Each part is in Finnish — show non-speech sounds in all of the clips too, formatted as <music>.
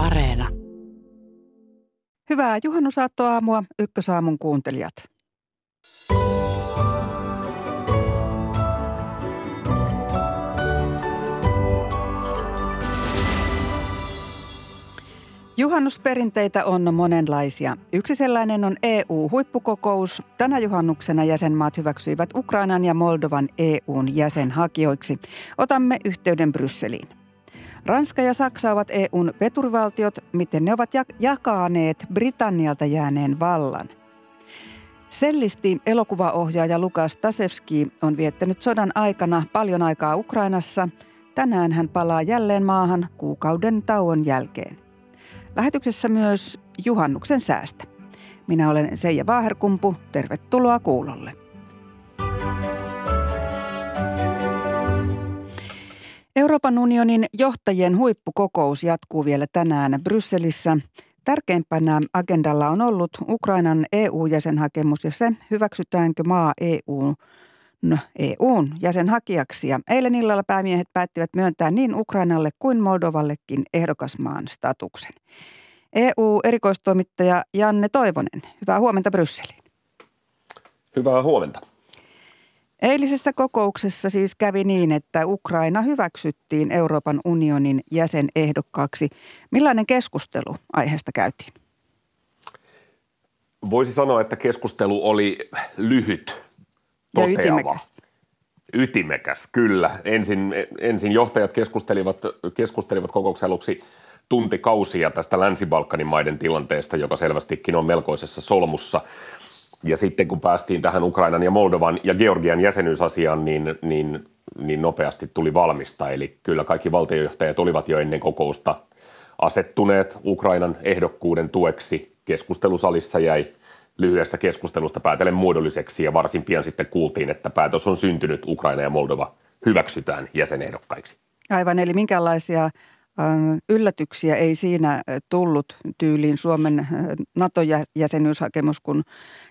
Areena. Hyvää juhannusaattoaamua Ykkösaamun kuuntelijat. Juhannusperinteitä on monenlaisia. Yksi sellainen on EU-huippukokous. Tänä juhannuksena jäsenmaat hyväksyivät Ukrainan ja Moldovan EUn jäsenhakijoiksi. Otamme yhteyden Brysseliin. Ranska ja Saksa ovat EUn veturivaltiot, miten ne ovat jakaneet Britannialta jääneen vallan. Sellisti elokuvaohjaaja Lukas Tasevski on viettänyt sodan aikana paljon aikaa Ukrainassa. Tänään hän palaa jälleen maahan kuukauden tauon jälkeen. Lähetyksessä myös juhannuksen säästä. Minä olen Seija Vaaherkumpu. Tervetuloa kuulolle. Euroopan unionin johtajien huippukokous jatkuu vielä tänään Brysselissä. Tärkeimpänä agendalla on ollut Ukrainan EU-jäsenhakemus ja se, hyväksytäänkö maa EU no, EUn jäsenhakijaksi. Ja eilen illalla päämiehet päättivät myöntää niin Ukrainalle kuin Moldovallekin ehdokasmaan statuksen. EU-erikoistoimittaja Janne Toivonen, hyvää huomenta Brysseliin. Hyvää huomenta. Eilisessä kokouksessa siis kävi niin, että Ukraina hyväksyttiin Euroopan unionin jäsenehdokkaaksi. Millainen keskustelu aiheesta käytiin? Voisi sanoa, että keskustelu oli lyhyt, ja ytimekäs. Ytimekäs, kyllä. Ensin, ensin johtajat keskustelivat, keskustelivat kokouksen aluksi tuntikausia tästä Länsi-Balkanin maiden tilanteesta, joka selvästikin on melkoisessa solmussa. Ja sitten kun päästiin tähän Ukrainan ja Moldovan ja Georgian jäsenyysasiaan, niin, niin, niin nopeasti tuli valmista. Eli kyllä kaikki valtiojohtajat olivat jo ennen kokousta asettuneet Ukrainan ehdokkuuden tueksi. Keskustelusalissa jäi lyhyestä keskustelusta päätellen muodolliseksi ja varsin pian sitten kuultiin, että päätös on syntynyt, Ukraina ja Moldova hyväksytään jäsenehdokkaiksi. Aivan, eli minkälaisia yllätyksiä ei siinä tullut tyyliin Suomen NATO-jäsenyyshakemus, kun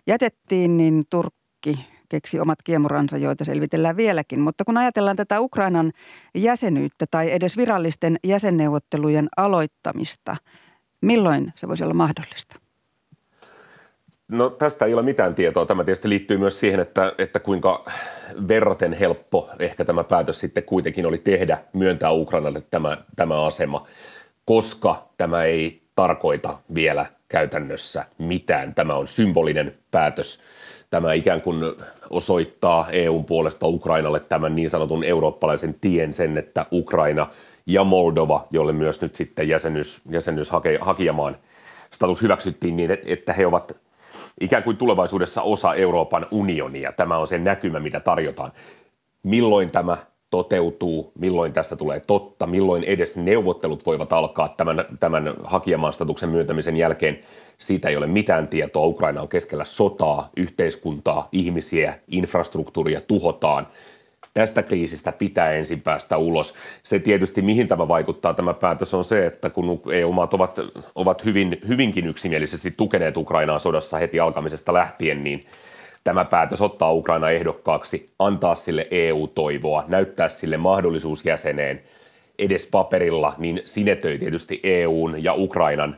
jätettiin, niin Turkki keksi omat kiemuransa, joita selvitellään vieläkin. Mutta kun ajatellaan tätä Ukrainan jäsenyyttä tai edes virallisten jäsenneuvottelujen aloittamista, milloin se voisi olla mahdollista? No tästä ei ole mitään tietoa. Tämä tietysti liittyy myös siihen, että, että kuinka verraten helppo ehkä tämä päätös sitten kuitenkin oli tehdä, myöntää Ukrainalle tämä, tämä asema, koska tämä ei tarkoita vielä käytännössä mitään. Tämä on symbolinen päätös. Tämä ikään kuin osoittaa EUn puolesta Ukrainalle tämän niin sanotun eurooppalaisen tien sen, että Ukraina ja Moldova, jolle myös nyt sitten jäsenyys, jäsenyys hake, hakijamaan status hyväksyttiin niin, että he ovat ikään kuin tulevaisuudessa osa Euroopan unionia. Tämä on se näkymä, mitä tarjotaan. Milloin tämä toteutuu, milloin tästä tulee totta, milloin edes neuvottelut voivat alkaa tämän, tämän hakijamaan statuksen myöntämisen jälkeen. Siitä ei ole mitään tietoa. Ukraina on keskellä sotaa, yhteiskuntaa, ihmisiä, infrastruktuuria tuhotaan – tästä kriisistä pitää ensin päästä ulos. Se tietysti, mihin tämä vaikuttaa tämä päätös, on se, että kun EU-maat ovat, ovat hyvin, hyvinkin yksimielisesti tukeneet Ukrainaa sodassa heti alkamisesta lähtien, niin tämä päätös ottaa Ukraina ehdokkaaksi, antaa sille EU-toivoa, näyttää sille mahdollisuus jäseneen edes paperilla, niin sinetöi tietysti EUn ja Ukrainan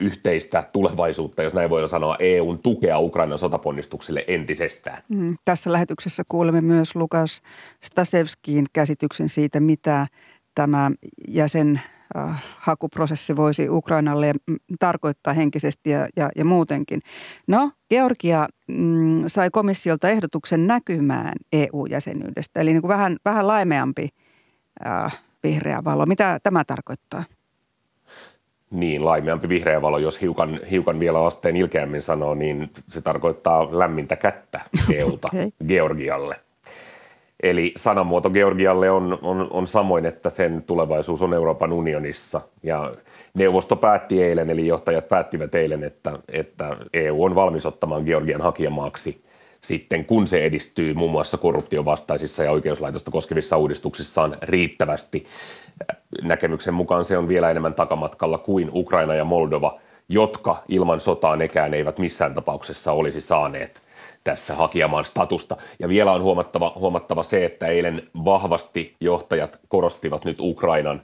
yhteistä tulevaisuutta, jos näin voidaan sanoa, EUn tukea Ukrainan sotaponnistuksille entisestään. Mm, tässä lähetyksessä kuulemme myös Lukas Stasevskiin käsityksen siitä, mitä tämä jäsen hakuprosessi voisi Ukrainalle tarkoittaa henkisesti ja, ja, ja muutenkin. No, Georgia mm, sai komissiolta ehdotuksen näkymään EU-jäsenyydestä, eli niin kuin vähän, vähän laimeampi äh, vihreä valo. Mitä tämä tarkoittaa? Niin, laimeampi vihreä valo, jos hiukan, hiukan vielä asteen ilkeämmin sanoo, niin se tarkoittaa lämmintä kättä <laughs> EUta okay. Georgialle. Eli sanamuoto Georgialle on, on, on samoin, että sen tulevaisuus on Euroopan unionissa. Ja neuvosto päätti eilen, eli johtajat päättivät eilen, että, että EU on valmis ottamaan Georgian hakijamaaksi sitten, kun se edistyy muun muassa korruptiovastaisissa ja oikeuslaitosta koskevissa uudistuksissaan riittävästi näkemyksen mukaan se on vielä enemmän takamatkalla kuin Ukraina ja Moldova, jotka ilman sotaa nekään eivät missään tapauksessa olisi saaneet tässä hakijamaan statusta. Ja vielä on huomattava, huomattava se, että eilen vahvasti johtajat korostivat nyt Ukrainan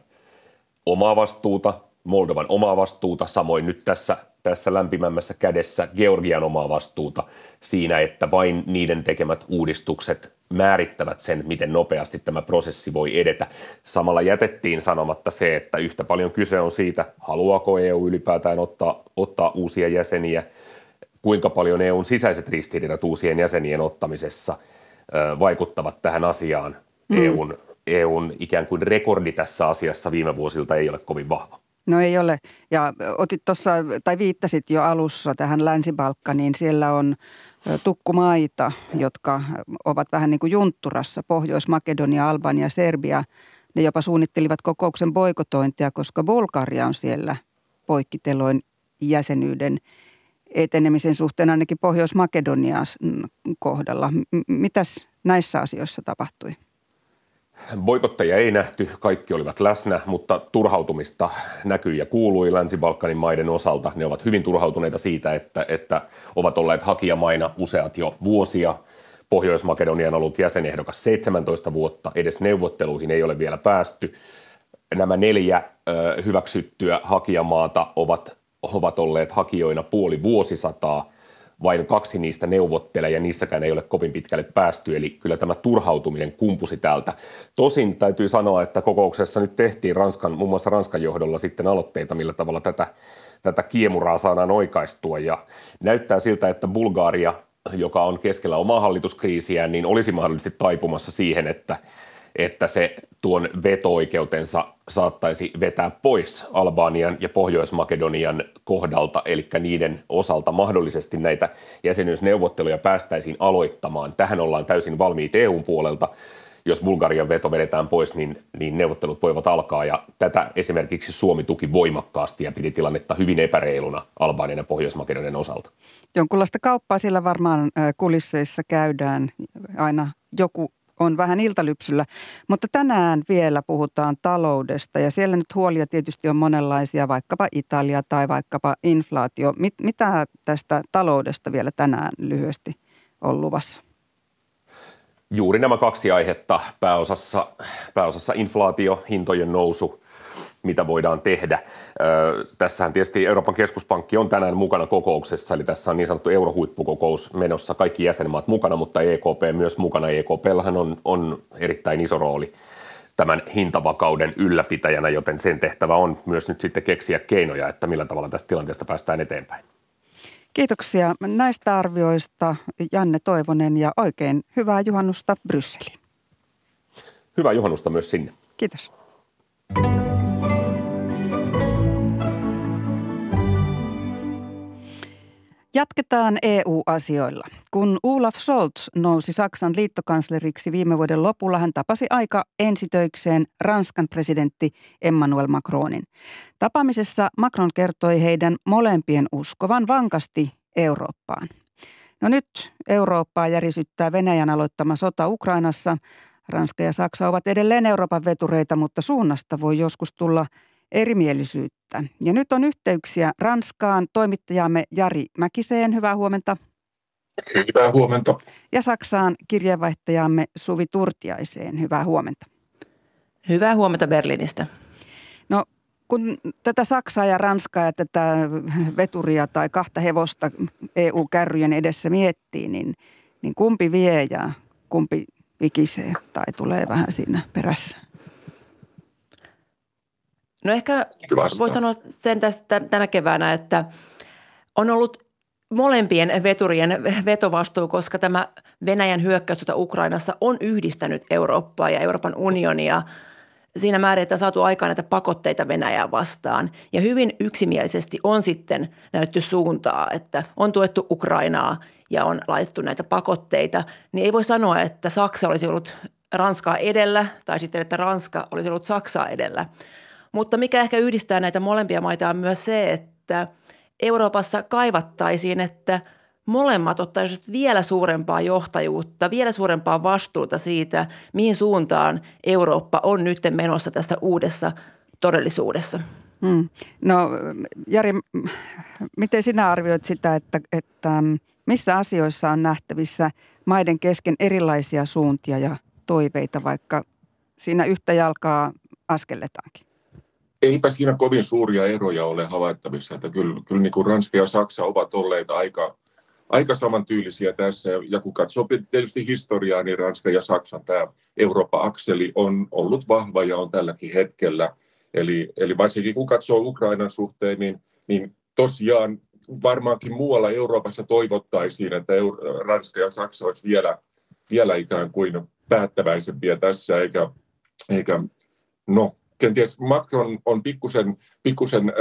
omaa vastuuta Moldovan omaa vastuuta, samoin nyt tässä, tässä lämpimämmässä kädessä Georgian omaa vastuuta siinä, että vain niiden tekemät uudistukset määrittävät sen, miten nopeasti tämä prosessi voi edetä. Samalla jätettiin sanomatta se, että yhtä paljon kyse on siitä, haluaako EU ylipäätään ottaa, ottaa uusia jäseniä, kuinka paljon EUn sisäiset ristiriidat uusien jäsenien ottamisessa vaikuttavat tähän asiaan. Mm. EUn, EUn ikään kuin rekordi tässä asiassa viime vuosilta ei ole kovin vahva. No ei ole. Ja otit tuossa, tai viittasit jo alussa tähän Länsi-Balkaniin. Siellä on tukkumaita, jotka ovat vähän niin kuin juntturassa. Pohjois-Makedonia, Albania, Serbia. Ne jopa suunnittelivat kokouksen boikotointia, koska Bulgaria on siellä poikkiteloin jäsenyyden etenemisen suhteen ainakin Pohjois-Makedonian kohdalla. Mitäs näissä asioissa tapahtui? Boikotteja ei nähty, kaikki olivat läsnä, mutta turhautumista näkyi ja kuului Länsi-Balkanin maiden osalta. Ne ovat hyvin turhautuneita siitä, että, että ovat olleet hakijamaina useat jo vuosia. Pohjois-Makedonia on ollut jäsenehdokas 17 vuotta, edes neuvotteluihin ei ole vielä päästy. Nämä neljä ö, hyväksyttyä hakijamaata ovat, ovat olleet hakijoina puoli vuosisataa – vain kaksi niistä neuvottelee ja niissäkään ei ole kovin pitkälle päästy, eli kyllä tämä turhautuminen kumpusi täältä. Tosin täytyy sanoa, että kokouksessa nyt tehtiin Ranskan, muun muassa Ranskan johdolla sitten aloitteita, millä tavalla tätä, tätä kiemuraa saadaan oikaistua ja näyttää siltä, että Bulgaria, joka on keskellä omaa hallituskriisiä, niin olisi mahdollisesti taipumassa siihen, että että se tuon veto-oikeutensa saattaisi vetää pois Albanian ja Pohjois-Makedonian kohdalta, eli niiden osalta mahdollisesti näitä jäsenyysneuvotteluja päästäisiin aloittamaan. Tähän ollaan täysin valmiit EUn puolelta. Jos Bulgarian veto vedetään pois, niin, niin neuvottelut voivat alkaa, ja tätä esimerkiksi Suomi tuki voimakkaasti ja piti tilannetta hyvin epäreiluna Albanian ja Pohjois-Makedonian osalta. Jonkunlaista kauppaa siellä varmaan kulisseissa käydään aina joku on vähän iltalypsyllä. Mutta tänään vielä puhutaan taloudesta ja siellä nyt huolia tietysti on monenlaisia, vaikkapa Italia tai vaikkapa inflaatio. Mit, mitä tästä taloudesta vielä tänään lyhyesti on luvassa? Juuri nämä kaksi aihetta, pääosassa, pääosassa inflaatio, hintojen nousu mitä voidaan tehdä. Tässähän tietysti Euroopan keskuspankki on tänään mukana kokouksessa, eli tässä on niin sanottu eurohuippukokous menossa, kaikki jäsenmaat mukana, mutta EKP myös mukana. EKPllähän on, on erittäin iso rooli tämän hintavakauden ylläpitäjänä, joten sen tehtävä on myös nyt sitten keksiä keinoja, että millä tavalla tästä tilanteesta päästään eteenpäin. Kiitoksia näistä arvioista Janne Toivonen ja oikein hyvää juhannusta Brysseliin. Hyvää juhannusta myös sinne. Kiitos. Jatketaan EU-asioilla. Kun Olaf Scholz nousi Saksan liittokansleriksi viime vuoden lopulla, hän tapasi aika ensitöikseen Ranskan presidentti Emmanuel Macronin. Tapaamisessa Macron kertoi heidän molempien uskovan vankasti Eurooppaan. No nyt Eurooppaa järisyttää Venäjän aloittama sota Ukrainassa. Ranska ja Saksa ovat edelleen Euroopan vetureita, mutta suunnasta voi joskus tulla – erimielisyyttä. Ja nyt on yhteyksiä Ranskaan toimittajamme Jari Mäkiseen. Hyvää huomenta. Hyvää huomenta. Ja Saksaan kirjeenvaihtajamme Suvi Turtiaiseen. Hyvää huomenta. Hyvää huomenta Berliinistä. No kun tätä Saksaa ja Ranskaa ja tätä veturia tai kahta hevosta EU-kärryjen edessä miettii, niin, niin kumpi vie ja kumpi vikisee tai tulee vähän siinä perässä? No ehkä voi sanoa sen tästä tänä keväänä, että on ollut molempien veturien vetovastuu, koska tämä Venäjän hyökkäys Ukrainassa on yhdistänyt Eurooppaa ja Euroopan unionia siinä määrin, että on saatu aikaan näitä pakotteita Venäjää vastaan. Ja hyvin yksimielisesti on sitten näytty suuntaa, että on tuettu Ukrainaa ja on laitettu näitä pakotteita. Niin ei voi sanoa, että Saksa olisi ollut Ranskaa edellä tai sitten, että Ranska olisi ollut Saksaa edellä. Mutta mikä ehkä yhdistää näitä molempia maita on myös se, että Euroopassa kaivattaisiin, että molemmat ottaisivat vielä suurempaa johtajuutta, vielä suurempaa vastuuta siitä, mihin suuntaan Eurooppa on nyt menossa tässä uudessa todellisuudessa. Hmm. No Jari, miten sinä arvioit sitä, että, että missä asioissa on nähtävissä maiden kesken erilaisia suuntia ja toiveita, vaikka siinä yhtä jalkaa askelletaankin? Eipä siinä kovin suuria eroja ole havaittavissa. Että kyllä, kyllä niin kuin Ranska ja Saksa ovat olleet aika, aika samantyylisiä tässä. Ja kun katsoo tietysti historiaa, niin Ranska ja Saksan tämä Eurooppa-akseli on ollut vahva ja on tälläkin hetkellä. Eli, eli varsinkin kun katsoo Ukrainan suhteen, niin, niin tosiaan varmaankin muualla Euroopassa toivottaisiin, että Ranska ja Saksa olisivat vielä, vielä ikään kuin päättäväisempiä tässä, eikä, eikä no, kenties Macron on pikkusen, pikkusen äh,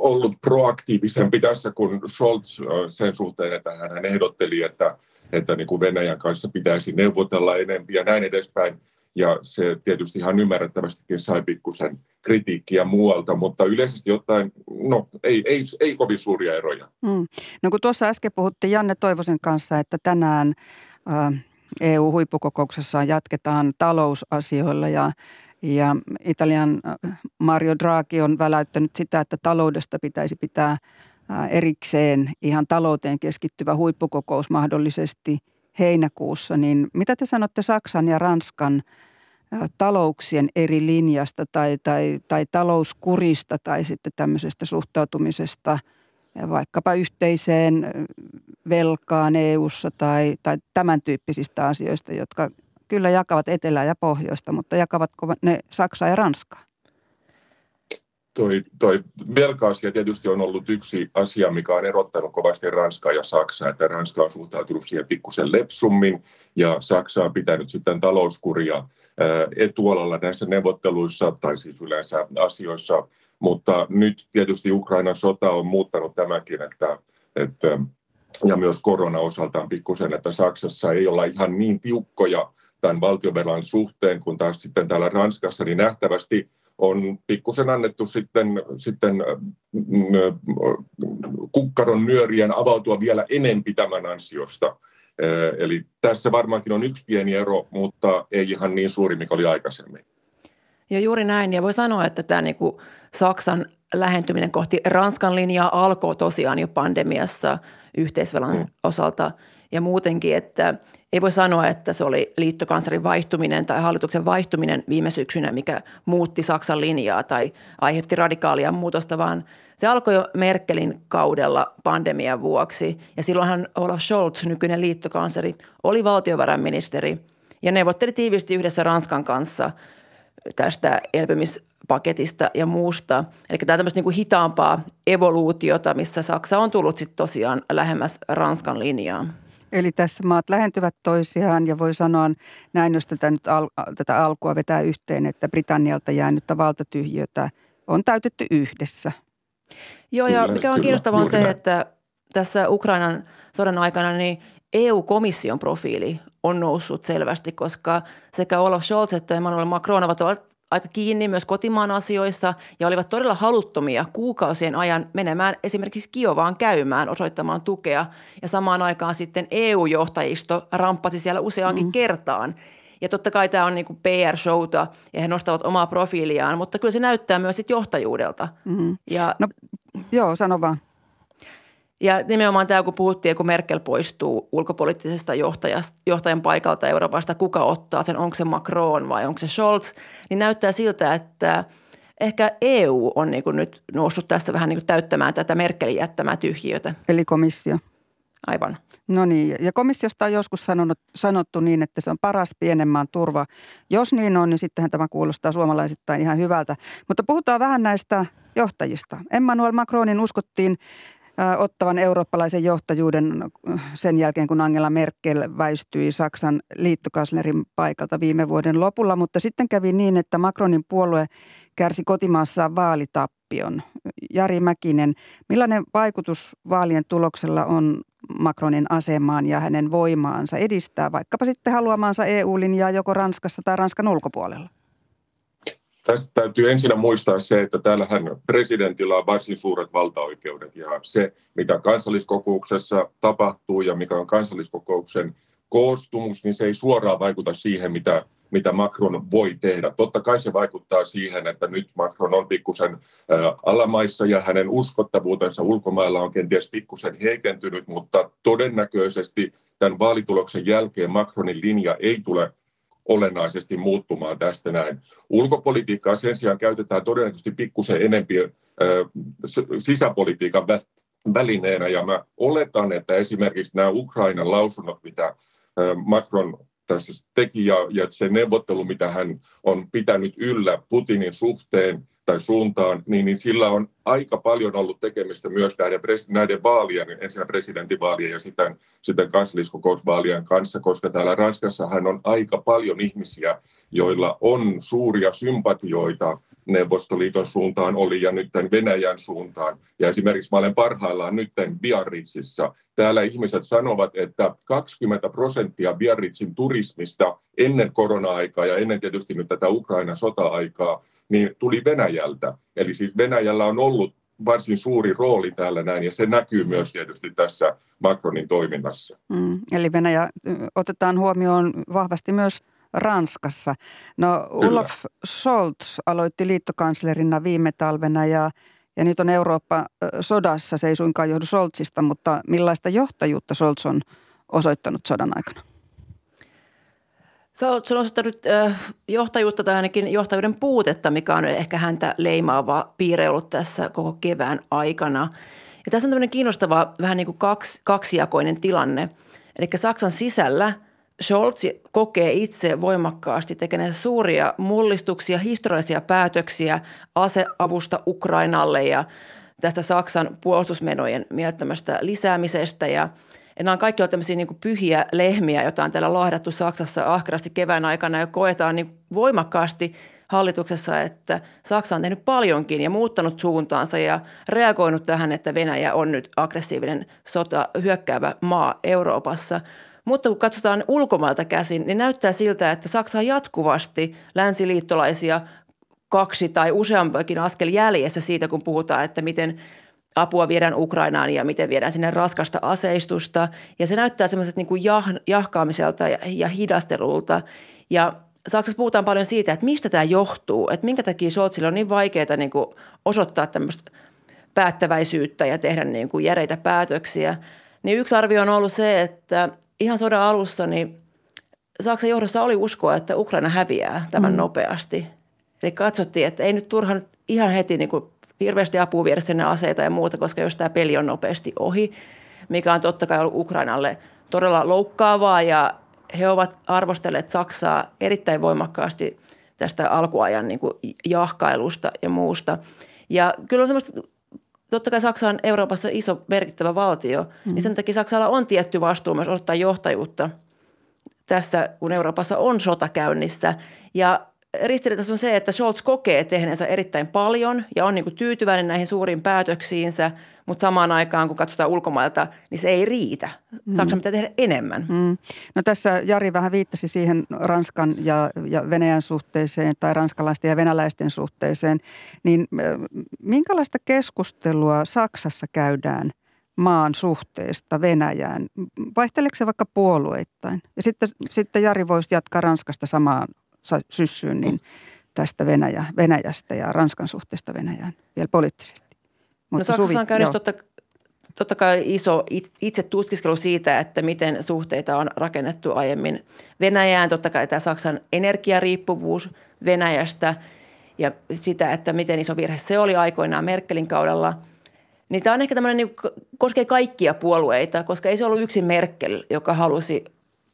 ollut proaktiivisempi tässä kuin Scholz äh, sen suhteen, että hän ehdotteli, että, että niin kuin Venäjän kanssa pitäisi neuvotella enemmän ja näin edespäin. Ja se tietysti ihan ymmärrettävästikin sai pikkusen kritiikkiä muualta, mutta yleisesti ottaen, no ei, ei, ei kovin suuria eroja. Mm. No kun tuossa äsken puhuttiin Janne Toivosen kanssa, että tänään äh, EU-huippukokouksessa jatketaan talousasioilla ja ja Italian äh, Mario Draghi on väläyttänyt sitä, että taloudesta pitäisi pitää äh, erikseen ihan talouteen keskittyvä huippukokous mahdollisesti heinäkuussa. Niin mitä te sanotte Saksan ja Ranskan äh, talouksien eri linjasta tai, tai, tai talouskurista tai sitten tämmöisestä suhtautumisesta vaikkapa yhteiseen velkaan EU-ssa tai, tai tämän tyyppisistä asioista, jotka kyllä jakavat etelää ja pohjoista, mutta jakavatko ne Saksaa ja Ranskaa? Toi, toi velka-asia tietysti on ollut yksi asia, mikä on erottanut kovasti Ranskaa ja Saksaa, että Ranska on suhtautunut siihen pikkusen lepsummin ja Saksa on pitänyt sitten talouskuria etualalla näissä neuvotteluissa tai siis yleensä asioissa, mutta nyt tietysti Ukrainan sota on muuttanut tämäkin, että, että ja myös korona osaltaan pikkusen, että Saksassa ei olla ihan niin tiukkoja tämän valtiovelan suhteen, kun taas sitten täällä Ranskassa, niin nähtävästi on pikkusen annettu sitten, sitten kukkaron nyörien avautua vielä enempi tämän ansiosta. Eli tässä varmaankin on yksi pieni ero, mutta ei ihan niin suuri, mikä oli aikaisemmin. Ja juuri näin, ja voi sanoa, että tämä niin kuin Saksan lähentyminen kohti Ranskan linjaa alkoi tosiaan jo pandemiassa yhteisvelan hmm. osalta ja muutenkin, että ei voi sanoa, että se oli liittokanslerin vaihtuminen tai hallituksen vaihtuminen viime syksynä, mikä muutti Saksan linjaa tai aiheutti radikaalia muutosta, vaan se alkoi jo Merkelin kaudella pandemian vuoksi. Ja silloinhan Olaf Scholz, nykyinen liittokansleri, oli valtiovarainministeri ja neuvotteli tiivisti yhdessä Ranskan kanssa tästä elpymispaketista ja muusta. Eli tämä on tämmöistä niin kuin hitaampaa evoluutiota, missä Saksa on tullut sitten tosiaan lähemmäs Ranskan linjaa. Eli tässä maat lähentyvät toisiaan ja voi sanoa näin, jos tätä, nyt al, tätä alkua vetää yhteen, että Britannialta jäänyttä valtatyhjiötä on täytetty yhdessä. Joo, ja kyllä, mikä on kiinnostavaa on se, että tässä Ukrainan sodan aikana niin EU-komission profiili on noussut selvästi, koska sekä Olaf Scholz että Emmanuel Macron ovat aika kiinni myös kotimaan asioissa ja olivat todella haluttomia kuukausien ajan menemään esimerkiksi Kiovaan käymään osoittamaan tukea. Ja samaan aikaan sitten EU-johtajisto ramppasi siellä useaankin mm. kertaan. Ja totta kai tämä on niin PR-showta ja he nostavat omaa profiiliaan, mutta kyllä se näyttää myös sit johtajuudelta. Mm-hmm. Ja, no, joo, sano vaan. Ja nimenomaan tämä, kun puhuttiin, kun Merkel poistuu ulkopoliittisesta johtajan paikalta Euroopasta, kuka ottaa sen, onko se Macron vai onko se Scholz, niin näyttää siltä, että ehkä EU on niin kuin nyt noussut tästä vähän niin kuin täyttämään tätä Merkelin jättämää tyhjiötä. Eli komissio. Aivan. No niin, ja komissiosta on joskus sanonut, sanottu niin, että se on paras pienemmän turva. Jos niin on, niin sittenhän tämä kuulostaa suomalaisittain ihan hyvältä. Mutta puhutaan vähän näistä johtajista. Emmanuel Macronin uskottiin ottavan eurooppalaisen johtajuuden sen jälkeen, kun Angela Merkel väistyi Saksan liittokanslerin paikalta viime vuoden lopulla. Mutta sitten kävi niin, että Macronin puolue kärsi kotimaassa vaalitappion. Jari Mäkinen, millainen vaikutus vaalien tuloksella on Macronin asemaan ja hänen voimaansa edistää vaikkapa sitten haluamaansa EU-linjaa joko Ranskassa tai Ranskan ulkopuolella? Tästä täytyy ensin muistaa se, että täällähän presidentillä on varsin suuret valtaoikeudet ja se, mitä kansalliskokouksessa tapahtuu ja mikä on kansalliskokouksen koostumus, niin se ei suoraan vaikuta siihen, mitä, mitä Macron voi tehdä. Totta kai se vaikuttaa siihen, että nyt Macron on pikkusen alamaissa ja hänen uskottavuutensa ulkomailla on kenties pikkusen heikentynyt, mutta todennäköisesti tämän vaalituloksen jälkeen Macronin linja ei tule olennaisesti muuttumaan tästä näin. Ulkopolitiikkaa sen sijaan käytetään todennäköisesti pikkusen enempi sisäpolitiikan välineenä ja mä oletan, että esimerkiksi nämä Ukrainan lausunnot, mitä Macron tässä teki ja, ja se neuvottelu, mitä hän on pitänyt yllä Putinin suhteen tai suuntaan, niin, niin sillä on aika paljon ollut tekemistä myös näiden, näiden vaalien, ensin presidentinvaalien ja sitten, sitten kansalliskokousvaalien kanssa, koska täällä Ranskassahan on aika paljon ihmisiä, joilla on suuria sympatioita Neuvostoliiton suuntaan oli ja nyt Venäjän suuntaan. Ja esimerkiksi mä olen parhaillaan nyt Biarritzissa. Täällä ihmiset sanovat, että 20 prosenttia Biarritzin turismista ennen korona-aikaa ja ennen tietysti nyt tätä Ukrainan sota-aikaa, niin tuli Venäjältä. Eli siis Venäjällä on ollut varsin suuri rooli täällä näin, ja se näkyy myös tietysti tässä Macronin toiminnassa. Mm, eli Venäjä otetaan huomioon vahvasti myös Ranskassa. No Olaf Scholz aloitti liittokanslerina viime talvena ja, ja nyt on Eurooppa sodassa. Se ei suinkaan johdu Scholzista, mutta millaista johtajuutta Scholz on osoittanut sodan aikana? Scholz on osoittanut johtajuutta tai ainakin johtajuuden puutetta, mikä on ehkä häntä leimaava piirre ollut tässä koko kevään aikana. Ja tässä on tämmöinen kiinnostava vähän niin kuin kaksi, kaksijakoinen tilanne. Eli Saksan sisällä – Scholz kokee itse voimakkaasti tekeneensä suuria mullistuksia, historiallisia päätöksiä aseavusta Ukrainalle ja tästä Saksan puolustusmenojen mielettömästä lisäämisestä. Ja nämä on kaikki ovat tämmöisiä niin pyhiä lehmiä, joita on täällä lahdattu Saksassa ahkerasti kevään aikana ja koetaan niin voimakkaasti hallituksessa, että Saksa on tehnyt paljonkin ja muuttanut suuntaansa ja reagoinut tähän, että Venäjä on nyt aggressiivinen sota hyökkäävä maa Euroopassa – mutta kun katsotaan ulkomailta käsin, niin näyttää siltä, että Saksa on jatkuvasti länsiliittolaisia kaksi tai useampakin askel jäljessä siitä, kun puhutaan, että miten apua viedään Ukrainaan ja miten viedään sinne raskasta aseistusta. Ja se näyttää semmoiset niin kuin jah, jahkaamiselta ja, ja hidastelulta. Ja Saksassa puhutaan paljon siitä, että mistä tämä johtuu, että minkä takia Scholzille on niin vaikeaa niin kuin osoittaa tämmöistä päättäväisyyttä ja tehdä niin kuin järeitä päätöksiä. Niin yksi arvio on ollut se, että ihan sodan alussa niin Saksan johdossa oli uskoa, että Ukraina häviää tämän mm. nopeasti. Eli katsottiin, että ei nyt turha ihan heti niin kuin hirveästi apua viedä sinne aseita ja muuta, koska jos tämä peli on nopeasti ohi, mikä on totta kai ollut Ukrainalle todella loukkaavaa ja he ovat arvostelleet Saksaa erittäin voimakkaasti tästä alkuajan niin kuin jahkailusta ja muusta. Ja kyllä on semmoista totta kai Saksa on Euroopassa iso merkittävä valtio, mm. niin sen takia Saksalla on tietty vastuu myös ottaa johtajuutta tässä, kun Euroopassa on sota käynnissä. Ja ristiriitaista on se, että Scholz kokee tehneensä erittäin paljon ja on niin kuin tyytyväinen näihin suuriin päätöksiinsä, mutta samaan aikaan kun katsotaan ulkomailta, niin se ei riitä. Saksa mm. pitää tehdä enemmän. Mm. No tässä Jari vähän viittasi siihen Ranskan ja, ja Venäjän suhteeseen tai ranskalaisten ja venäläisten suhteeseen. Niin minkälaista keskustelua Saksassa käydään maan suhteesta Venäjään? Vaihteleeko se vaikka puolueittain? Ja sitten, sitten Jari voisi jatkaa Ranskasta samaan syssyyn, niin tästä Venäjä, Venäjästä ja Ranskan suhteesta Venäjään vielä poliittisesti. Mutta no Saksassa on käynyt totta, totta kai iso itse tutkiskelu siitä, että miten suhteita on rakennettu aiemmin Venäjään. Totta kai tämä Saksan energiariippuvuus Venäjästä ja sitä, että miten iso virhe se oli aikoinaan Merkelin kaudella. Niin tämä on ehkä tämmöinen, niin koskee kaikkia puolueita, koska ei se ollut yksin Merkel, joka halusi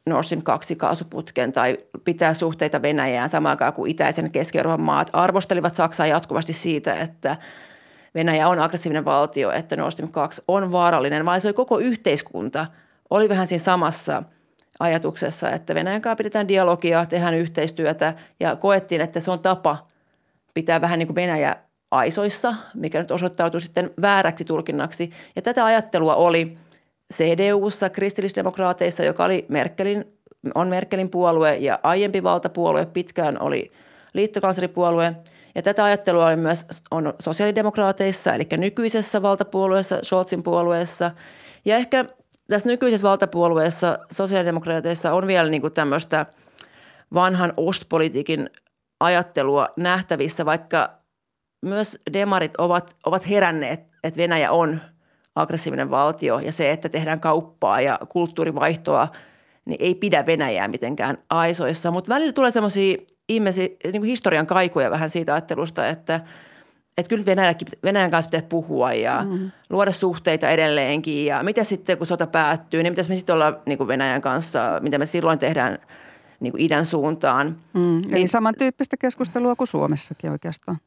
Nord Stream 2 kaasuputken tai pitää suhteita Venäjään samaan aikaan kuin itäisen keski maat arvostelivat Saksaa jatkuvasti siitä, että Venäjä on aggressiivinen valtio, että Nord Stream 2 on vaarallinen, vaan se oli koko yhteiskunta oli vähän siinä samassa ajatuksessa, että Venäjän kanssa pidetään dialogia, tehdään yhteistyötä ja koettiin, että se on tapa pitää vähän niin kuin Venäjä aisoissa, mikä nyt osoittautui sitten vääräksi tulkinnaksi. Ja tätä ajattelua oli CDUssa, kristillisdemokraateissa, joka oli Merkelin, on Merkelin puolue ja aiempi valtapuolue pitkään oli liittokansleripuolue. Ja tätä ajattelua oli myös on sosiaalidemokraateissa, eli nykyisessä valtapuolueessa, Scholzin puolueessa. Ja ehkä tässä nykyisessä valtapuolueessa, sosiaalidemokraateissa on vielä niin tämmöistä vanhan ostpolitiikin ajattelua nähtävissä, vaikka myös demarit ovat, ovat heränneet, että Venäjä on aggressiivinen valtio ja se, että tehdään kauppaa ja kulttuurivaihtoa niin ei pidä Venäjää mitenkään aisoissa. Mutta välillä tulee semmoisia ihmisiä, niin historian kaikuja vähän siitä ajattelusta, että, että kyllä Venäjälläkin, Venäjän kanssa pitää puhua ja mm. luoda suhteita edelleenkin. Ja mitä sitten, kun sota päättyy, niin mitäs me sitten ollaan niin kuin Venäjän kanssa, mitä me silloin tehdään niin kuin idän suuntaan. Mm. Eli niin, samantyyppistä keskustelua kuin Suomessakin oikeastaan.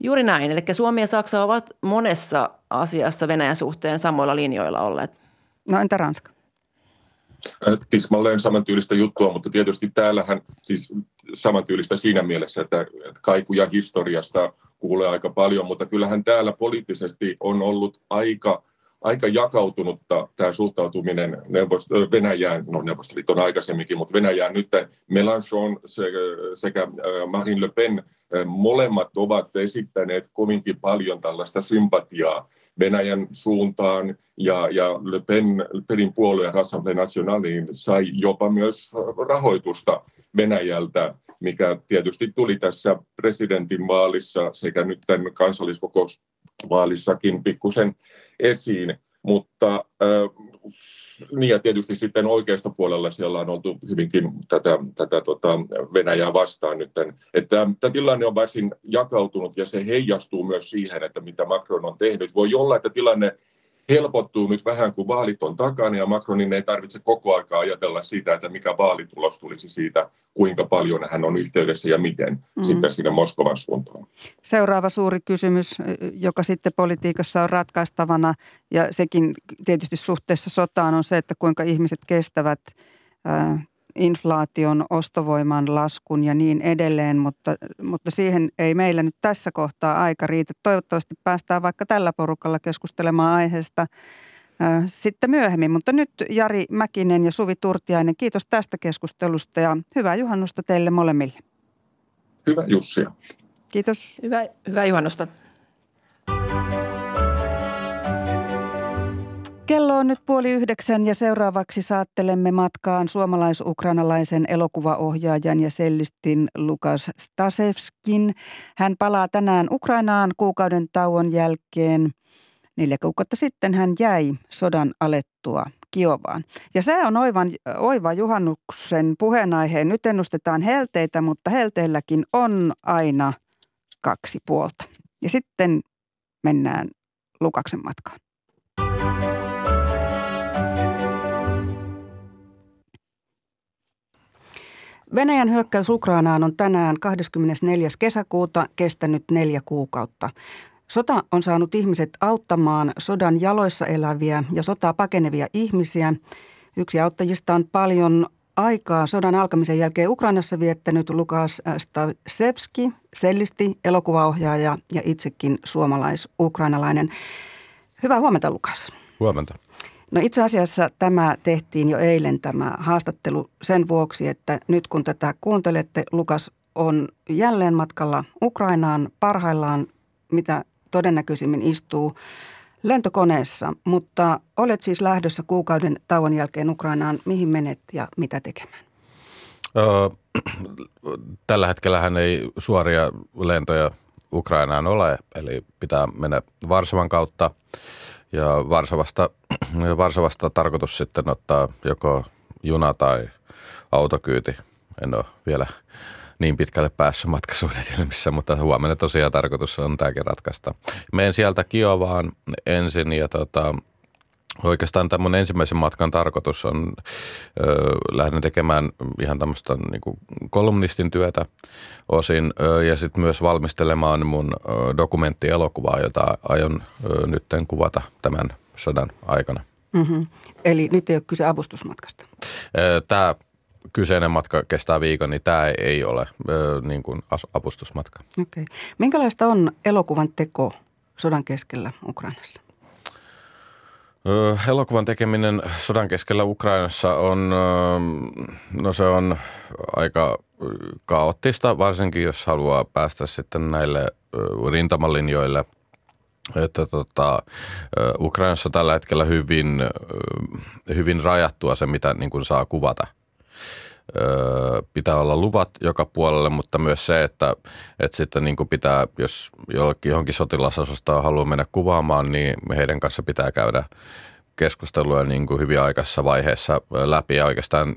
Juuri näin. Eli Suomi ja Saksa ovat monessa asiassa Venäjän suhteen samoilla linjoilla olleet. No entä Ranska? Äh, tismalleen samantyylistä juttua, mutta tietysti täällähän siis samantyylistä siinä mielessä, että kaikuja historiasta kuulee aika paljon, mutta kyllähän täällä poliittisesti on ollut aika, aika jakautunutta tämä suhtautuminen neuvost- Venäjään, no Neuvostoliiton aikaisemminkin, mutta Venäjään nyt Mélenchon sekä äh, Marine Le Pen molemmat ovat esittäneet kovinkin paljon tällaista sympatiaa Venäjän suuntaan ja, ja Le Pen, Penin puolue Rassemble National niin sai jopa myös rahoitusta Venäjältä, mikä tietysti tuli tässä presidentin vaalissa sekä nyt tämän kansalliskokousvaalissakin pikkusen esiin. Mutta niin ja tietysti sitten oikeasta puolella siellä on oltu hyvinkin tätä, tätä tota Venäjää vastaan nyt. Että tämä tilanne on varsin jakautunut ja se heijastuu myös siihen, että mitä Macron on tehnyt. Voi olla, että tilanne helpottuu nyt vähän, kun vaalit on takana ja Macronin ei tarvitse koko aikaa ajatella sitä, että mikä vaalitulos tulisi siitä, kuinka paljon hän on yhteydessä ja miten mm. sitten sinne Moskovan suuntaan. Seuraava suuri kysymys, joka sitten politiikassa on ratkaistavana ja sekin tietysti suhteessa sotaan on se, että kuinka ihmiset kestävät inflaation, ostovoiman laskun ja niin edelleen, mutta, mutta siihen ei meillä nyt tässä kohtaa aika riitä. Toivottavasti päästään vaikka tällä porukalla keskustelemaan aiheesta sitten myöhemmin. Mutta nyt Jari Mäkinen ja Suvi Turtiainen, kiitos tästä keskustelusta ja hyvää juhannusta teille molemmille. Hyvä Jussia. Kiitos. Hyvää, hyvää juhannusta. Kello on nyt puoli yhdeksän ja seuraavaksi saattelemme matkaan suomalais-ukrainalaisen elokuvaohjaajan ja sellistin Lukas Stasevskin. Hän palaa tänään Ukrainaan kuukauden tauon jälkeen. Neljä kuukautta sitten hän jäi sodan alettua Kiovaan. Ja se on oivan, oiva juhannuksen puheenaiheen. Nyt ennustetaan helteitä, mutta helteilläkin on aina kaksi puolta. Ja sitten mennään Lukaksen matkaan. Venäjän hyökkäys Ukrainaan on tänään 24. kesäkuuta kestänyt neljä kuukautta. Sota on saanut ihmiset auttamaan sodan jaloissa eläviä ja sotaa pakenevia ihmisiä. Yksi auttajista on paljon aikaa sodan alkamisen jälkeen Ukrainassa viettänyt Lukas Stasevski, sellisti, elokuvaohjaaja ja itsekin suomalais-ukrainalainen. Hyvää huomenta Lukas. Huomenta. No itse asiassa tämä tehtiin jo eilen tämä haastattelu sen vuoksi, että nyt kun tätä kuuntelette, Lukas on jälleen matkalla Ukrainaan parhaillaan, mitä todennäköisimmin istuu lentokoneessa, mutta olet siis lähdössä kuukauden tauon jälkeen Ukrainaan. Mihin menet ja mitä tekemään? Öö, <clears throat> tällä hetkellä hän ei suoria lentoja Ukrainaan ole, eli pitää mennä Varsovan kautta – ja Varsavasta, <clears throat> Varsavasta tarkoitus sitten ottaa joko juna tai autokyyti. En ole vielä niin pitkälle päässyt matkasuunnitelmissa, <laughs> mutta huomenna tosiaan tarkoitus on tämäkin ratkaista. Menen sieltä Kiovaan ensin ja tota, Oikeastaan tämän ensimmäisen matkan tarkoitus on, ö, lähden tekemään ihan tämmöistä niin kolumnistin työtä osin ö, ja sitten myös valmistelemaan mun ö, dokumenttielokuvaa, jota aion ö, nytten kuvata tämän sodan aikana. Mm-hmm. Eli nyt ei ole kyse avustusmatkasta? Tämä kyseinen matka kestää viikon, niin tämä ei ole ö, niin kuin avustusmatka. Okay. Minkälaista on elokuvan teko sodan keskellä Ukrainassa? Elokuvan tekeminen sodan keskellä Ukrainassa on, no se on aika kaoottista, varsinkin jos haluaa päästä sitten näille rintamalinjoille. Että tota, Ukrainassa tällä hetkellä hyvin, hyvin rajattua se, mitä niin kuin saa kuvata – pitää olla luvat joka puolelle, mutta myös se, että, että sitten niin pitää, jos jollekin johonkin sotilasosastoon haluaa mennä kuvaamaan, niin heidän kanssa pitää käydä keskustelua niin kuin hyvin aikaisessa vaiheessa läpi ja oikeastaan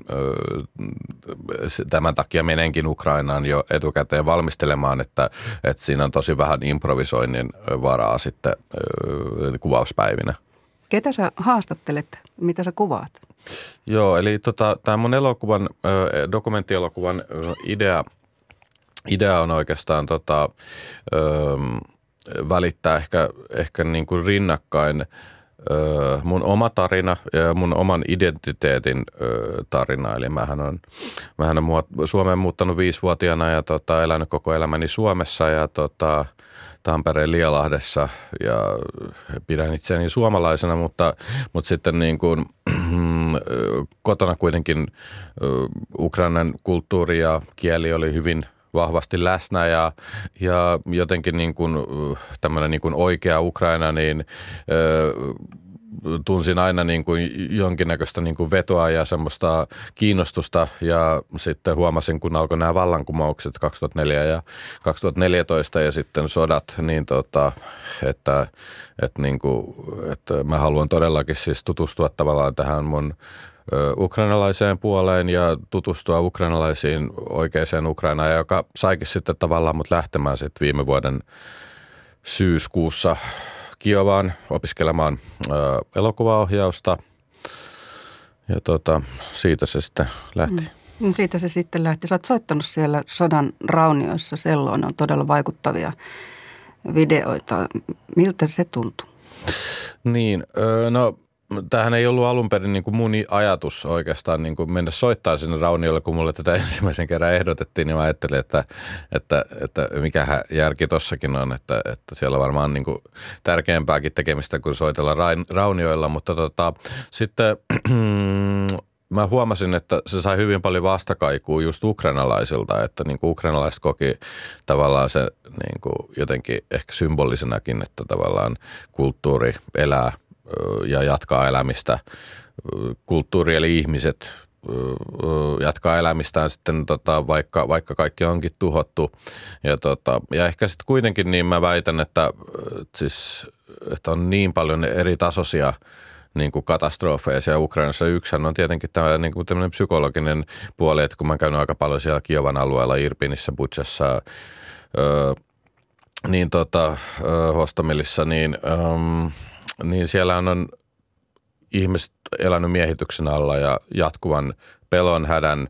tämän takia menenkin Ukrainaan jo etukäteen valmistelemaan, että, että siinä on tosi vähän improvisoinnin varaa sitten kuvauspäivinä. Ketä sä haastattelet? Mitä sä kuvaat? Joo, eli tota, tämä mun elokuvan, dokumenttielokuvan idea, idea on oikeastaan tota, välittää ehkä, ehkä niin kuin rinnakkain mun oma tarina ja mun oman identiteetin tarina. Eli mähän on, mähän on Suomeen muuttanut viisivuotiaana ja tota, elänyt koko elämäni Suomessa ja tota, Tampereen Lialahdessa ja pidän itseäni suomalaisena, mutta, mutta sitten niin kuin, <clears throat> kotona kuitenkin Ukrainan kulttuuri ja kieli oli hyvin vahvasti läsnä ja, ja jotenkin niin kuin, tämmöinen niin kuin oikea Ukraina, niin tunsin aina niin kuin jonkinnäköistä niin kuin vetoa ja semmoista kiinnostusta ja sitten huomasin, kun alkoi nämä vallankumoukset 2004 ja 2014 ja sitten sodat, niin tota, että, että, niin kuin, että mä haluan todellakin siis tutustua tavallaan tähän mun ukrainalaiseen puoleen ja tutustua ukrainalaisiin oikeaan Ukrainaan, joka saikin sitten tavallaan mut lähtemään sitten viime vuoden syyskuussa Kiovaan opiskelemaan ö, elokuvaohjausta ja tota, siitä se sitten lähti. Mm. No siitä se sitten lähti. Sä oot soittanut siellä sodan raunioissa selloon, ne on todella vaikuttavia videoita. Miltä se tuntui? Niin, no tämähän ei ollut alun perin niin kuin mun ajatus oikeastaan niin kuin mennä soittaa sinne Rauniolle, kun mulle tätä <laughs> ensimmäisen kerran ehdotettiin, niin mä ajattelin, että, että, että mikähän järki tossakin on, että, että siellä varmaan niin kuin tärkeämpääkin tekemistä kuin soitella Raunioilla, mutta tota, sitten <clears throat> mä huomasin, että se sai hyvin paljon vastakaikua just ukrainalaisilta, että niin kuin ukrainalaiset koki tavallaan se niin kuin jotenkin ehkä symbolisenakin, että tavallaan kulttuuri elää – ja jatkaa elämistä. Kulttuuri eli ihmiset jatkaa elämistään sitten tota, vaikka, vaikka kaikki onkin tuhottu. Ja, tota, ja ehkä sitten kuitenkin niin mä väitän, että, siis, että on niin paljon eri tasoisia niin kuin katastrofeja siellä Ukrainassa. Yksihän on tietenkin tämä niin kuin psykologinen puoli, että kun mä käyn aika paljon siellä Kiovan alueella, Irpinissä, Butchassa, öö, niin tota, öö, Hostomilissa, niin öö, niin siellä on ihmiset elänyt miehityksen alla ja jatkuvan pelon, hädän,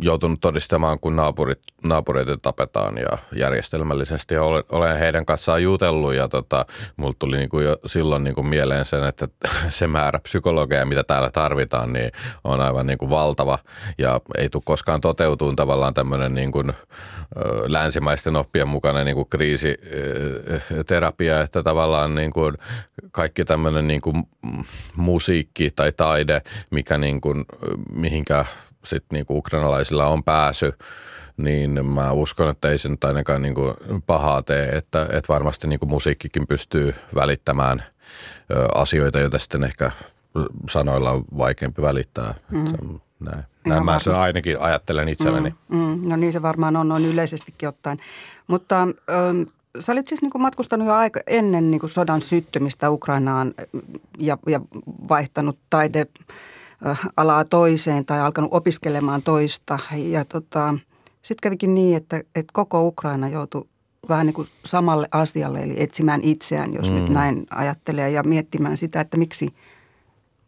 joutunut todistamaan, kun naapurit, naapureita tapetaan ja järjestelmällisesti. Ja olen, olen heidän kanssaan jutellut ja tota, mulla tuli niin kuin jo silloin niin kuin mieleen sen, että <laughs> se määrä psykologeja, mitä täällä tarvitaan, niin on aivan niin kuin valtava ja ei tule koskaan toteutuun tavallaan tämmöinen niin kuin – länsimaisten oppien mukana niin kuin kriisiterapia, että tavallaan niin kuin kaikki tämmöinen niin kuin musiikki tai taide, mikä niin kuin, mihinkä sitten niin kuin ukrainalaisilla on pääsy, niin mä uskon, että ei se nyt ainakaan niin kuin pahaa tee, että, että varmasti niin kuin musiikkikin pystyy välittämään asioita, joita sitten ehkä sanoilla on vaikeampi välittää. Mm. Näin. Näin mä sen ainakin ajattelen itselleni. Mm, mm, no niin se varmaan on noin yleisestikin ottaen. Mutta ähm, sä olit siis niin kuin matkustanut jo aika ennen niin kuin sodan syttymistä Ukrainaan ja, ja vaihtanut taide alaa toiseen tai alkanut opiskelemaan toista. Ja tota, sitten kävikin niin, että, että koko Ukraina joutui vähän niin kuin samalle asialle, eli etsimään itseään, jos mm. nyt näin ajattelee, ja miettimään sitä, että miksi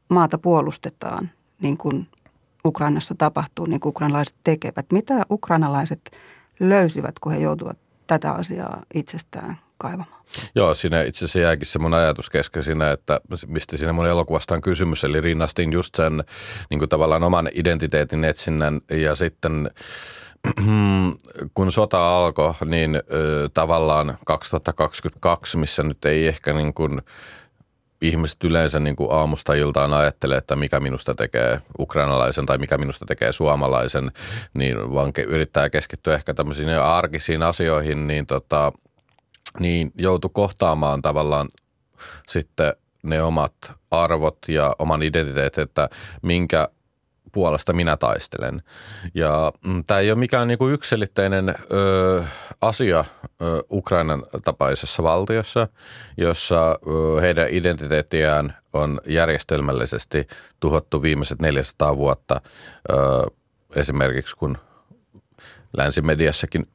maata puolustetaan niin kuin Ukrainassa tapahtuu, niin kuin ukrainalaiset tekevät. Mitä ukrainalaiset löysivät, kun he joutuvat tätä asiaa itsestään kaivamaan? Joo, siinä itse asiassa jääkin se mun ajatus kesken siinä, että mistä siinä mun elokuvasta on kysymys. Eli rinnastin just sen niin kuin tavallaan oman identiteetin etsinnän ja sitten <clears throat> kun sota alkoi, niin tavallaan 2022, missä nyt ei ehkä niin kuin – ihmiset yleensä niin kuin aamusta iltaan ajattelee, että mikä minusta tekee ukrainalaisen tai mikä minusta tekee suomalaisen, niin vaan yrittää keskittyä ehkä tämmöisiin arkisiin asioihin, niin, tota, niin joutu kohtaamaan tavallaan sitten ne omat arvot ja oman identiteetin, että minkä puolesta minä taistelen. Ja mm, tämä ei ole mikään niin kuin yksilitteinen ö, asia ö, Ukrainan tapaisessa valtiossa, jossa ö, heidän identiteettiään on järjestelmällisesti tuhottu viimeiset 400 vuotta. Ö, esimerkiksi kun länsimediassakin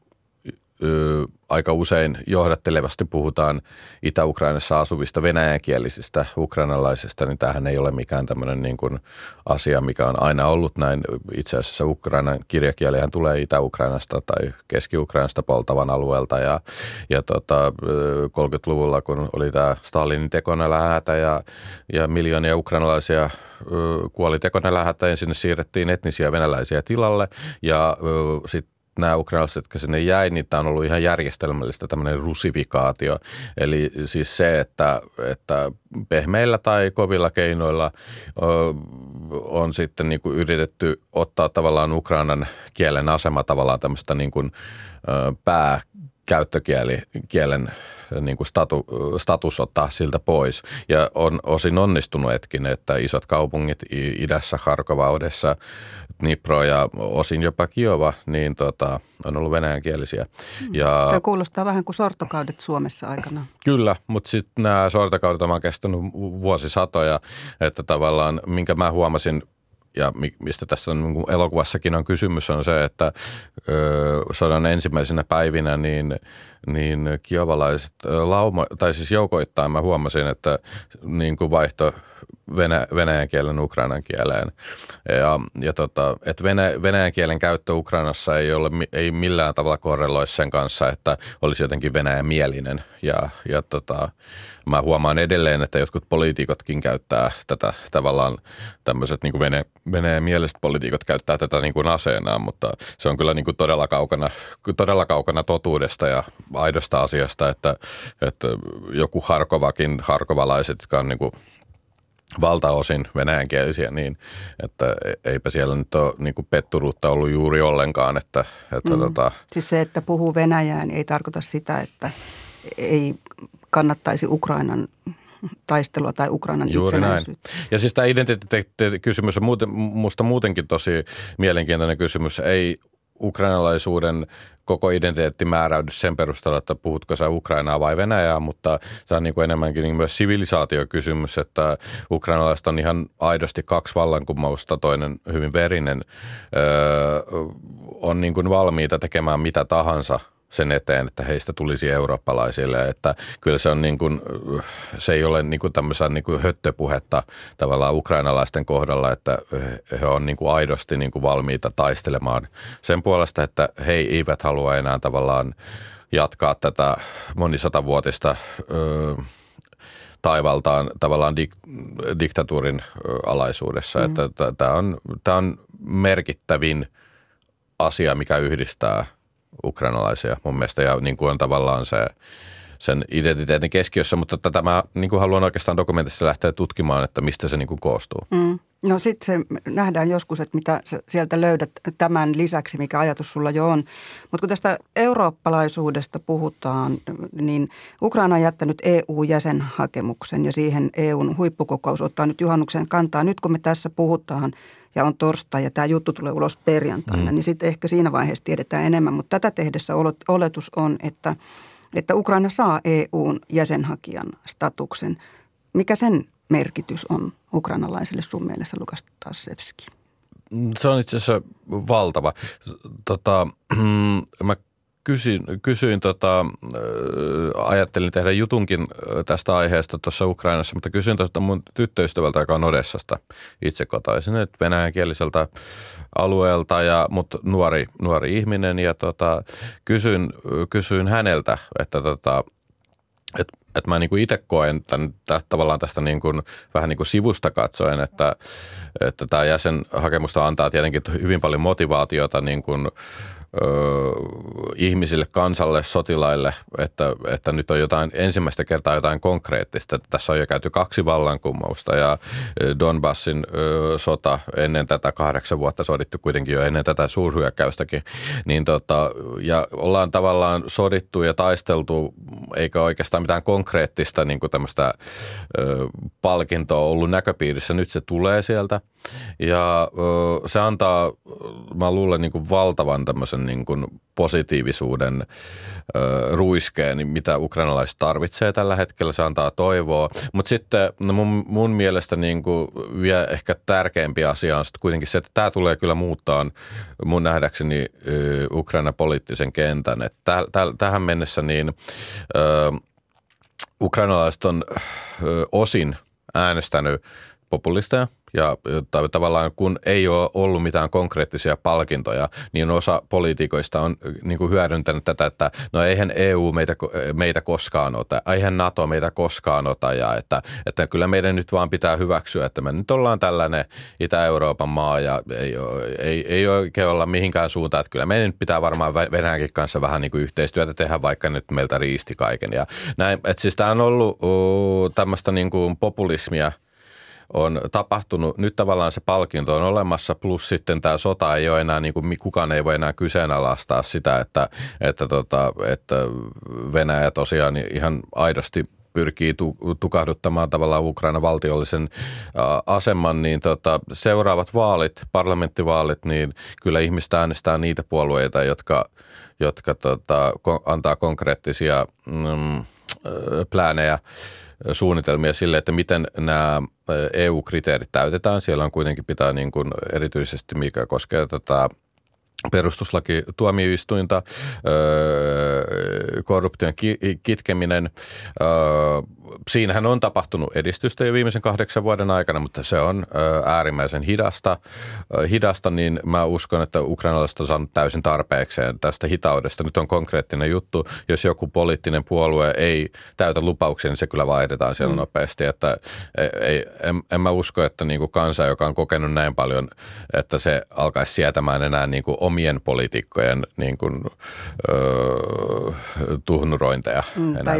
aika usein johdattelevasti puhutaan Itä-Ukrainassa asuvista venäjänkielisistä ukrainalaisista, niin tämähän ei ole mikään tämmöinen niin kuin asia, mikä on aina ollut näin. Itse asiassa Ukrainan kirjakielihän tulee Itä-Ukrainasta tai Keski-Ukrainasta poltavan alueelta ja, ja tota, 30-luvulla, kun oli tämä Stalinin tekonelähätä ja, ja miljoonia ukrainalaisia kuoli tekonelähätä, ja sinne siirrettiin etnisiä venäläisiä tilalle ja sitten nämä ukrainalaiset, jotka sinne jäi, niin tämä on ollut ihan järjestelmällistä tämmöinen rusifikaatio. Eli siis se, että, että pehmeillä tai kovilla keinoilla on sitten niin kuin yritetty ottaa tavallaan ukrainan kielen asema tavallaan tämmöistä niin kuin pääkäyttökielen niin kuin statu, status ottaa siltä pois. Ja on osin onnistunut etkin, että isot kaupungit idässä, Harkova, Odessa, Dnipro ja osin jopa Kiova, niin tota, on ollut venäjänkielisiä. Mm. Ja, Se kuulostaa vähän kuin sortokaudet Suomessa aikana. Kyllä, mutta sitten nämä sortokaudet on kestänyt vuosisatoja, että tavallaan minkä mä huomasin ja mistä tässä on, niin elokuvassakin on kysymys, on se, että ö, sodan ensimmäisenä päivinä niin, niin kiovalaiset lauma, tai siis joukoittain mä huomasin, että niin kuin vaihto venä, venäjän kielen ukrainan kieleen. Ja, ja tota, että venä, venäjän kielen käyttö Ukrainassa ei, ole, ei millään tavalla korreloi sen kanssa, että olisi jotenkin venäjän mielinen. Ja, ja tota, mä huomaan edelleen, että jotkut poliitikotkin käyttää tätä tavallaan tämmöiset niin venä, venäjän mieliset poliitikot käyttää tätä niin kuin aseenaan, mutta se on kyllä niin kuin todella, kaukana, todella kaukana totuudesta ja aidosta asiasta, että, että joku Harkovakin, harkovalaiset, jotka on niin kuin valtaosin venäjänkielisiä, niin että eipä siellä nyt ole niin kuin petturuutta ollut juuri ollenkaan. Että, että mm. tota... Siis se, että puhuu venäjää, niin ei tarkoita sitä, että ei kannattaisi Ukrainan taistelua tai Ukrainan Juuri itsenäisyyttä. Näin. Ja siis tämä identiteettikysymys on muuten, musta muutenkin tosi mielenkiintoinen kysymys. Ei ukrainalaisuuden koko identiteetti määräydy sen perusteella, että puhutko sä Ukrainaa vai Venäjää, mutta se on niin kuin enemmänkin niin myös sivilisaatiokysymys, että ukrainalaiset on ihan aidosti kaksi vallankumousta, toinen hyvin verinen, öö, on niin kuin valmiita tekemään mitä tahansa – sen eteen, että heistä tulisi eurooppalaisille. Että kyllä se on niin kuin, se ei ole niin kuin tämmöisen niin kuin höttöpuhetta tavallaan ukrainalaisten kohdalla, että he on niin kuin aidosti niin kuin valmiita taistelemaan sen puolesta, että he eivät halua enää tavallaan jatkaa tätä monisatavuotista ö, taivaltaan tavallaan dik, diktatuurin alaisuudessa. Mm. Tämä on, on merkittävin asia, mikä yhdistää ukrainalaisia mun mielestä ja niin kuin on tavallaan se sen identiteetin keskiössä, mutta tätä mä niin kuin haluan oikeastaan dokumentissa lähteä tutkimaan, että mistä se niin kuin koostuu. Mm. No sitten se nähdään joskus, että mitä sieltä löydät tämän lisäksi, mikä ajatus sulla jo on. Mutta kun tästä eurooppalaisuudesta puhutaan, niin Ukraina on jättänyt EU-jäsenhakemuksen ja siihen EUn huippukokous ottaa nyt juhannuksen kantaa. Nyt kun me tässä puhutaan ja on torstai ja tämä juttu tulee ulos perjantaina, mm. niin sitten ehkä siinä vaiheessa tiedetään enemmän. Mutta tätä tehdessä oletus on, että, että Ukraina saa EUn jäsenhakijan statuksen. Mikä sen merkitys on ukrainalaisille sun mielestä, Lukas Tassevski? Se on itse asiassa valtava. Tota, <clears throat> mä kysyin, kysyin tota, ajattelin tehdä jutunkin tästä aiheesta tuossa Ukrainassa, mutta kysyin tuosta mun tyttöystävältä, joka on Odessasta. Itse kotaisin, että venäjänkieliseltä alueelta, ja, mutta nuori, nuori ihminen, ja tota, kysyin, kysyin häneltä, että tota, että että mä niin itse koen tämän, tämän, tavallaan tästä niin kuin, vähän niin kuin sivusta katsoen, että, että tämä jäsenhakemusta antaa tietenkin hyvin paljon motivaatiota niin kuin ihmisille, kansalle, sotilaille, että, että nyt on jotain ensimmäistä kertaa jotain konkreettista. Tässä on jo käyty kaksi vallankumousta ja Donbassin ö, sota ennen tätä kahdeksan vuotta sodittu kuitenkin jo ennen tätä suurhyökkäystäkin. Niin tota, ja ollaan tavallaan sodittu ja taisteltu, eikä oikeastaan mitään konkreettista niin kuin tämmöistä ö, palkintoa ollut näköpiirissä. Nyt se tulee sieltä ja ö, se antaa, mä luulen, niin kuin valtavan tämmöisen niin kuin positiivisuuden ö, ruiskeen, mitä ukrainalaiset tarvitsee tällä hetkellä. Se antaa toivoa. Mutta sitten no mun, mun mielestä niin kuin vielä ehkä tärkeämpi asia on sitten kuitenkin se, että tämä tulee kyllä muuttaa mun nähdäkseni ö, Ukraina poliittisen kentän. Et täh, täh, tähän mennessä niin ö, ukrainalaiset on ö, osin äänestänyt populisteja – ja tavallaan kun ei ole ollut mitään konkreettisia palkintoja, niin osa poliitikoista on niin kuin hyödyntänyt tätä, että no eihän EU meitä, meitä koskaan ota, eihän NATO meitä koskaan ota ja että, että kyllä meidän nyt vaan pitää hyväksyä, että me nyt ollaan tällainen Itä-Euroopan maa ja ei, ei, ei oikein olla mihinkään suuntaan, että kyllä meidän nyt pitää varmaan Venäjänkin kanssa vähän niin kuin yhteistyötä tehdä, vaikka nyt meiltä riisti kaiken ja näin. Että siis tämä on ollut tämmöistä niin kuin populismia – on tapahtunut. Nyt tavallaan se palkinto on olemassa, plus sitten tämä sota ei ole enää, niin kuin kukaan ei voi enää kyseenalaistaa sitä, että, että, tota, että Venäjä tosiaan ihan aidosti pyrkii tukahduttamaan tavallaan Ukraina valtiollisen aseman, niin tota, seuraavat vaalit, parlamenttivaalit, niin kyllä ihmistä äänestää niitä puolueita, jotka, jotka tota, antaa konkreettisia mm, pläänejä suunnitelmia sille, että miten nämä EU-kriteerit täytetään. Siellä on kuitenkin pitää niin kuin erityisesti, mikä koskee tätä perustuslaki tuomioistuinta, korruption kitkeminen. Siinähän on tapahtunut edistystä jo viimeisen kahdeksan vuoden aikana, mutta se on äärimmäisen hidasta. Hidasta, niin mä uskon, että ukrainalaiset on saanut täysin tarpeekseen tästä hitaudesta. Nyt on konkreettinen juttu. Jos joku poliittinen puolue ei täytä lupauksia, niin se kyllä vaihdetaan siellä mm. nopeasti. Että ei, en, en mä usko, että niin kuin kansa, joka on kokenut näin paljon, että se alkaisi sietämään enää niin kuin omien poliitikkojen niin kuin, öö, tuhnurointeja mm, enää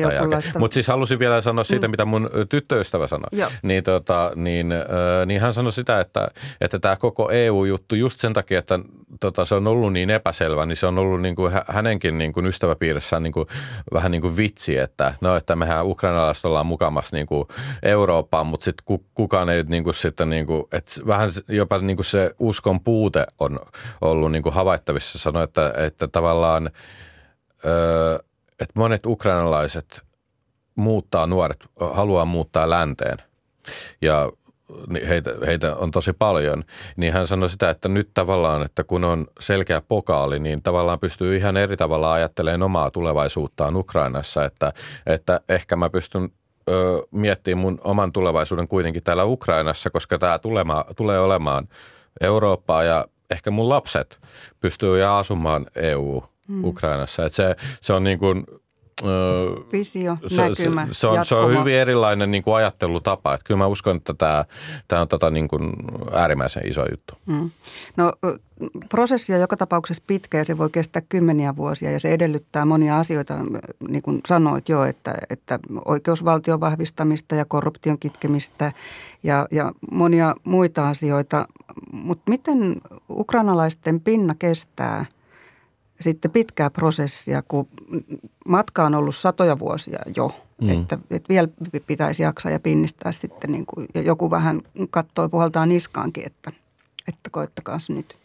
Mutta siis halusin vielä sanoa siitä, mm. mitä mun tyttöystävä sanoi. Joo. Niin, tota, niin, öö, niin hän sanoi sitä, että, että tämä koko EU-juttu just sen takia, että tota, se on ollut niin epäselvä, niin se on ollut niin kuin hänenkin niin kuin ystäväpiirissään niin kuin, vähän niin kuin vitsi, että no, että mehän ukrainalaiset ollaan mukamassa niin kuin Eurooppaan, mutta sitten kukaan ei niin kuin sitten niin kuin, että vähän jopa niin kuin se uskon puute on ollut niin kuin havaittavissa. Sanoi, että, että tavallaan öö, että monet ukrainalaiset muuttaa, nuoret haluaa muuttaa länteen ja heitä, heitä on tosi paljon, niin hän sanoi sitä, että nyt tavallaan, että kun on selkeä pokaali, niin tavallaan pystyy ihan eri tavalla ajattelemaan omaa tulevaisuuttaan Ukrainassa, että, että ehkä mä pystyn ö, miettimään mun oman tulevaisuuden kuitenkin täällä Ukrainassa, koska tämä tulee olemaan Eurooppaa ja ehkä mun lapset pystyy asumaan EU-Ukrainassa. Mm. se, se on niin kuin Visio, se, näkymä, se, se, on, se on hyvin erilainen niin kuin ajattelutapa. Että kyllä mä uskon, että tämä, tämä on tota niin kuin äärimmäisen iso juttu. Mm. No prosessi on joka tapauksessa pitkä ja se voi kestää kymmeniä vuosia ja se edellyttää monia asioita, niin kuin sanoit jo, että, että oikeusvaltion vahvistamista ja korruption kitkemistä ja, ja monia muita asioita. Mutta miten ukrainalaisten pinna kestää – sitten pitkää prosessia, kun matka on ollut satoja vuosia jo. Mm. Että, että vielä pitäisi jaksaa ja pinnistää sitten niin kuin, ja joku vähän katsoo puhaltaa niskaankin, että, että koittakaa nyt.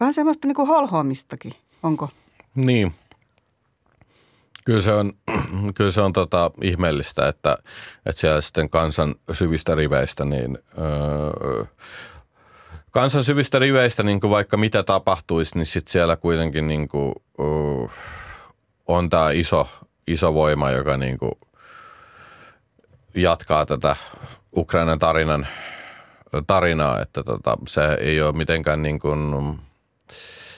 Vähän semmoista niin kuin holhoamistakin, onko? Niin. Kyllä se on, <clears throat> kyllä se on tota ihmeellistä, että, että siellä sitten kansan syvistä riveistä niin öö, kansan syvistä riveistä, niin kuin vaikka mitä tapahtuisi, niin sitten siellä kuitenkin niin kuin, uh, on tämä iso, iso voima, joka niin kuin jatkaa tätä Ukrainan tarinan, tarinaa, että tota, se ei ole mitenkään niin kuin,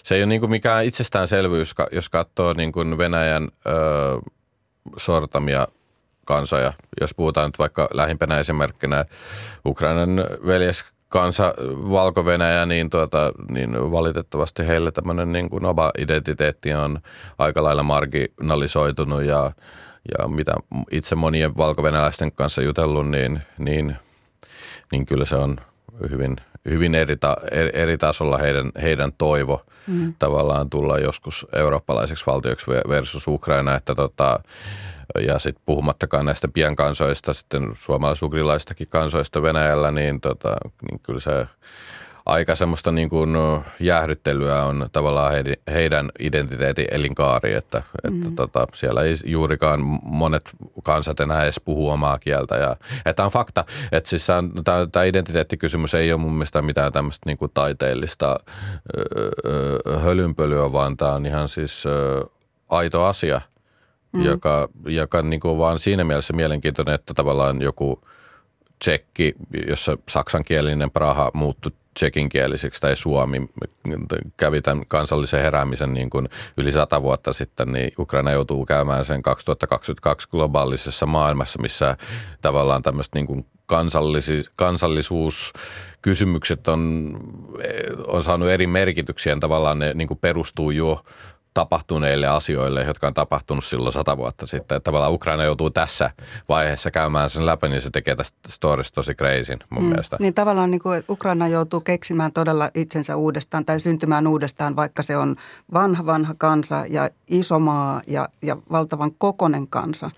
se ei ole niin kuin mikään itsestäänselvyys, jos katsoo niin kuin Venäjän ö, sortamia kansoja. Jos puhutaan nyt vaikka lähimpänä esimerkkinä Ukrainan veljes kansa valko niin, tuota, niin valitettavasti heille tämmöinen niin kuin oma identiteetti on aika lailla marginalisoitunut ja, ja mitä itse monien valko kanssa jutellut, niin, niin, niin kyllä se on hyvin, hyvin eri, ta, eri tasolla heidän, heidän toivo mm. tavallaan tulla joskus eurooppalaiseksi valtioksi versus Ukraina, että tota, ja sitten puhumattakaan näistä pienkansoista, sitten suomalais-ugrilaistakin kansoista Venäjällä, niin, tota, niin kyllä se aika semmoista niin kuin jäähdyttelyä on tavallaan heidän, heidän identiteetin elinkaari, että, mm. että tota, siellä ei juurikaan monet kansat enää edes puhu omaa kieltä. Ja, että on fakta, että siis tämä identiteettikysymys ei ole mun mielestä mitään tämmöistä niin kuin taiteellista öö, hölynpölyä, vaan tämä on ihan siis öö, aito asia – mm. joka, joka niin kuin vaan siinä mielessä mielenkiintoinen, että tavallaan joku tsekki, jossa saksankielinen Praha muuttui tsekinkieliseksi tai Suomi. Kävi tämän kansallisen heräämisen niin kuin yli sata vuotta sitten, niin Ukraina joutuu käymään sen 2022 globaalisessa maailmassa, missä tavallaan tämmöistä niin kuin kansallis, kansallisuuskysymykset on, on saanut eri merkityksiä, tavallaan ne niin kuin perustuu jo tapahtuneille asioille, jotka on tapahtunut silloin sata vuotta sitten. Että tavallaan Ukraina joutuu tässä vaiheessa käymään sen läpi, niin se tekee tästä storista tosi kreisin mun mm. mielestä. Niin tavallaan niin kuin Ukraina joutuu keksimään todella itsensä uudestaan tai syntymään uudestaan, vaikka se on vanha vanha kansa ja iso maa ja, ja valtavan kokonen kansa.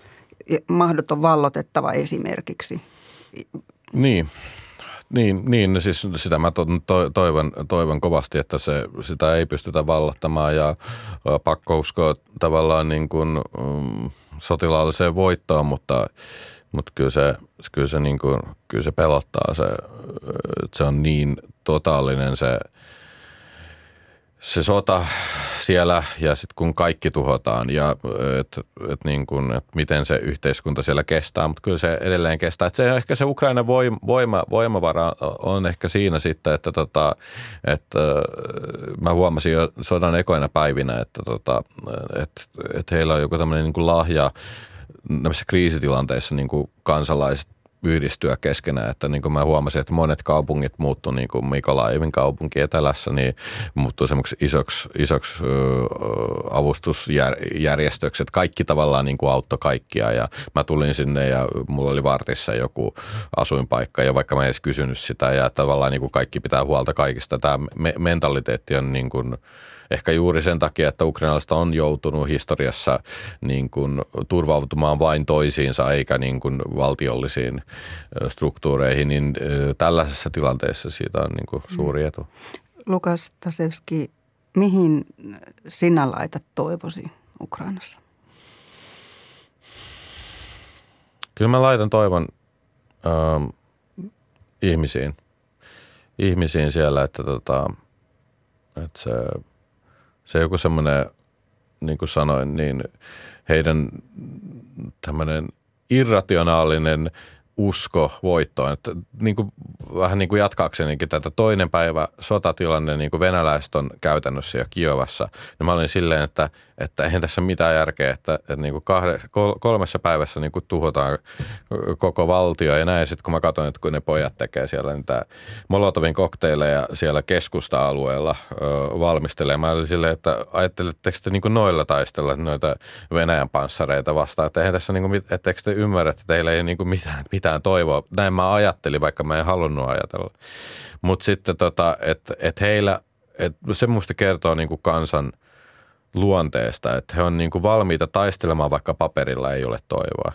Mahdoton vallotettava esimerkiksi. Niin, niin, niin no siis sitä mä toivon, toivon kovasti, että se, sitä ei pystytä vallottamaan ja pakko uskoa tavallaan niin kuin, um, sotilaalliseen voittoon, mutta, mutta kyllä se, kyllä se, niin kuin, kyllä se pelottaa, se, se on niin totaalinen se – se sota siellä ja sitten kun kaikki tuhotaan ja että et niin kun, et miten se yhteiskunta siellä kestää, mutta kyllä se edelleen kestää. Et se ehkä se Ukrainan voima, voimavara on ehkä siinä sitten, että tota, että mä huomasin jo sodan ekoina päivinä, että tota, että, että heillä on joku tämmöinen niin lahja näissä kriisitilanteissa niin kuin kansalaiset yhdistyä keskenään. Että niin kuin mä huomasin, että monet kaupungit muuttu, niin kuin Mikolaivin kaupunki etelässä, niin muuttuu semmoiksi isoksi, isoksi avustusjärjestöksi, että kaikki tavallaan niin kuin auttoi kaikkia ja mä tulin sinne ja mulla oli vartissa joku asuinpaikka ja vaikka mä en edes kysynyt sitä ja tavallaan niin kuin kaikki pitää huolta kaikista. Tämä me- mentaliteetti on niin kuin, ehkä juuri sen takia, että ukrainalaiset on joutunut historiassa niin kuin turvautumaan vain toisiinsa eikä niin kuin valtiollisiin struktuureihin, niin tällaisessa tilanteessa siitä on niin kuin suuri etu. Lukas Tasevski, mihin sinä laitat toivosi Ukrainassa? Kyllä mä laitan toivon ähm, ihmisiin, ihmisiin siellä, että, tota, että se – se joku semmoinen, niin kuin sanoin, niin heidän tämmöinen irrationaalinen usko voittoon. Että niin kuin, vähän niin kuin jatkaaksenikin tätä toinen päivä sotatilanne, niin kuin venäläiset on käytännössä jo Kiovassa, niin mä olin silleen, että, että eihän tässä mitään järkeä, että, että niin kuin kahde, kolmessa päivässä niin kuin tuhotaan koko valtio ja näin. Sitten kun mä katsoin, että kun ne pojat tekee siellä niitä Molotovin kokteileja siellä keskusta-alueella ö, valmistelee, mä olin silleen, että ajatteletteko te niin kuin noilla taistella noita Venäjän panssareita vastaan, että eihän tässä, niin kuin, etteikö te ymmärrä, että teillä ei niin kuin mitään, mitään toivoa. Näin mä ajattelin, vaikka mä en halunnut ajatella. Mutta sitten, tota, että et heillä, et se musta kertoo niin kuin kansan luonteesta, että he on niin kuin valmiita taistelemaan, vaikka paperilla ei ole toivoa.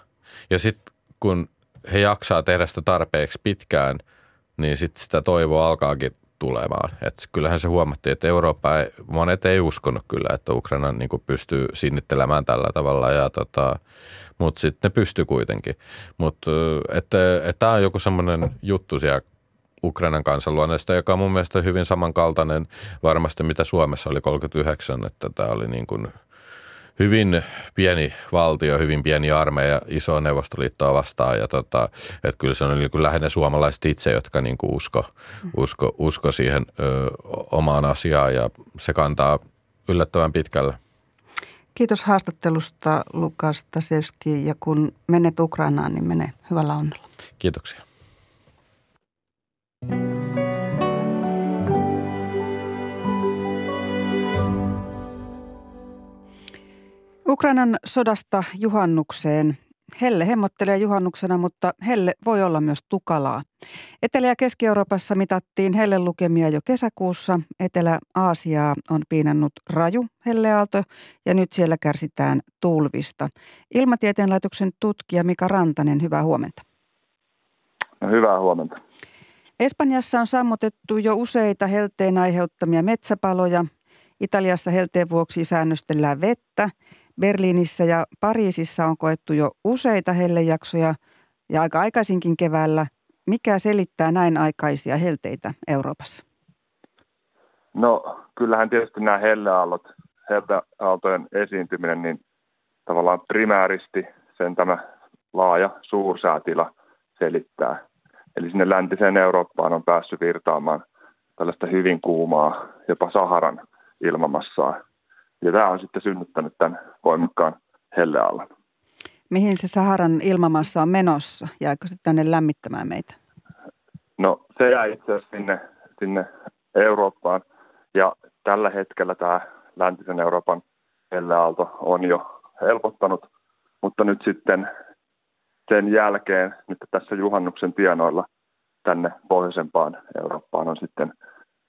Ja sitten kun he jaksaa tehdä sitä tarpeeksi pitkään, niin sitten sitä toivoa alkaakin tulemaan. Et kyllähän se huomattiin, että Eurooppa ei, monet ei uskonut kyllä, että Ukraina niin kuin pystyy sinnittelemään tällä tavalla. Ja tota, mutta sitten ne pystyy kuitenkin. Mutta tämä on joku semmoinen juttu siellä Ukrainan kansanluonneesta, joka on mun mielestä hyvin samankaltainen varmasti mitä Suomessa oli 39, että tämä oli niin kuin hyvin pieni valtio, hyvin pieni armeija iso neuvostoliittoa vastaan ja tota, että kyllä se on niin kuin lähinnä suomalaiset itse, jotka niin kuin usko, usko, usko siihen ö, omaan asiaan ja se kantaa yllättävän pitkälle. Kiitos haastattelusta Lukas Tasevski ja kun menet Ukrainaan, niin mene hyvällä onnella. Kiitoksia. Ukrainan sodasta juhannukseen. Helle hemmottelee juhannuksena, mutta helle voi olla myös tukalaa. Etelä- ja Keski-Euroopassa mitattiin Helle-lukemia jo kesäkuussa. Etelä-Aasiaa on piinannut raju helleaalto ja nyt siellä kärsitään tulvista. Ilmatieteen laitoksen tutkija Mika Rantanen, hyvää huomenta. No, hyvää huomenta. Espanjassa on sammutettu jo useita helteen aiheuttamia metsäpaloja. Italiassa helteen vuoksi säännöstellään vettä. Berliinissä ja Pariisissa on koettu jo useita hellejaksoja ja aika aikaisinkin keväällä. Mikä selittää näin aikaisia helteitä Euroopassa? No kyllähän tietysti nämä helleaallot, helleaaltojen esiintyminen, niin tavallaan primääristi sen tämä laaja suursäätila selittää. Eli sinne läntiseen Eurooppaan on päässyt virtaamaan tällaista hyvin kuumaa, jopa Saharan ilmamassaa. Ja tämä on sitten synnyttänyt tämän voimakkaan helleaallon. Mihin se Saharan ilmamassa on menossa? Jääkö se tänne lämmittämään meitä? No se jää itse asiassa sinne, sinne Eurooppaan. Ja tällä hetkellä tämä läntisen Euroopan helleaalto on jo helpottanut, mutta nyt sitten sen jälkeen, nyt tässä juhannuksen tienoilla tänne pohjoisempaan Eurooppaan on sitten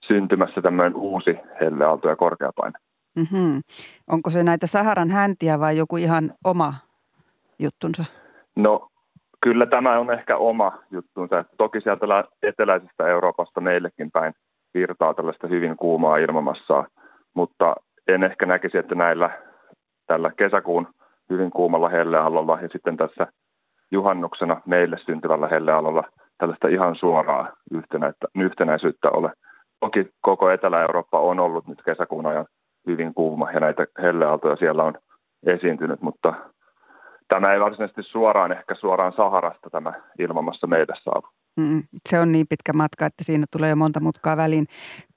syntymässä tämmöinen uusi helleaalto ja korkeapaine. Mm-hmm. Onko se näitä Saharan häntiä vai joku ihan oma juttunsa? No kyllä tämä on ehkä oma juttunsa. Toki sieltä eteläisestä Euroopasta meillekin päin virtaa tällaista hyvin kuumaa ilmamassaa, mutta en ehkä näkisi, että näillä tällä kesäkuun hyvin kuumalla hellealolla ja sitten tässä juhannuksena meille syntyvällä hellealolla tällaista ihan suoraa yhtenäisyyttä ole. Toki koko Etelä-Eurooppa on ollut nyt kesäkuun ajan hyvin kuuma ja näitä helleaaltoja siellä on esiintynyt, mutta tämä ei varsinaisesti suoraan ehkä suoraan Saharasta tämä ilmamassa meille saavu. Mm, se on niin pitkä matka, että siinä tulee jo monta mutkaa väliin.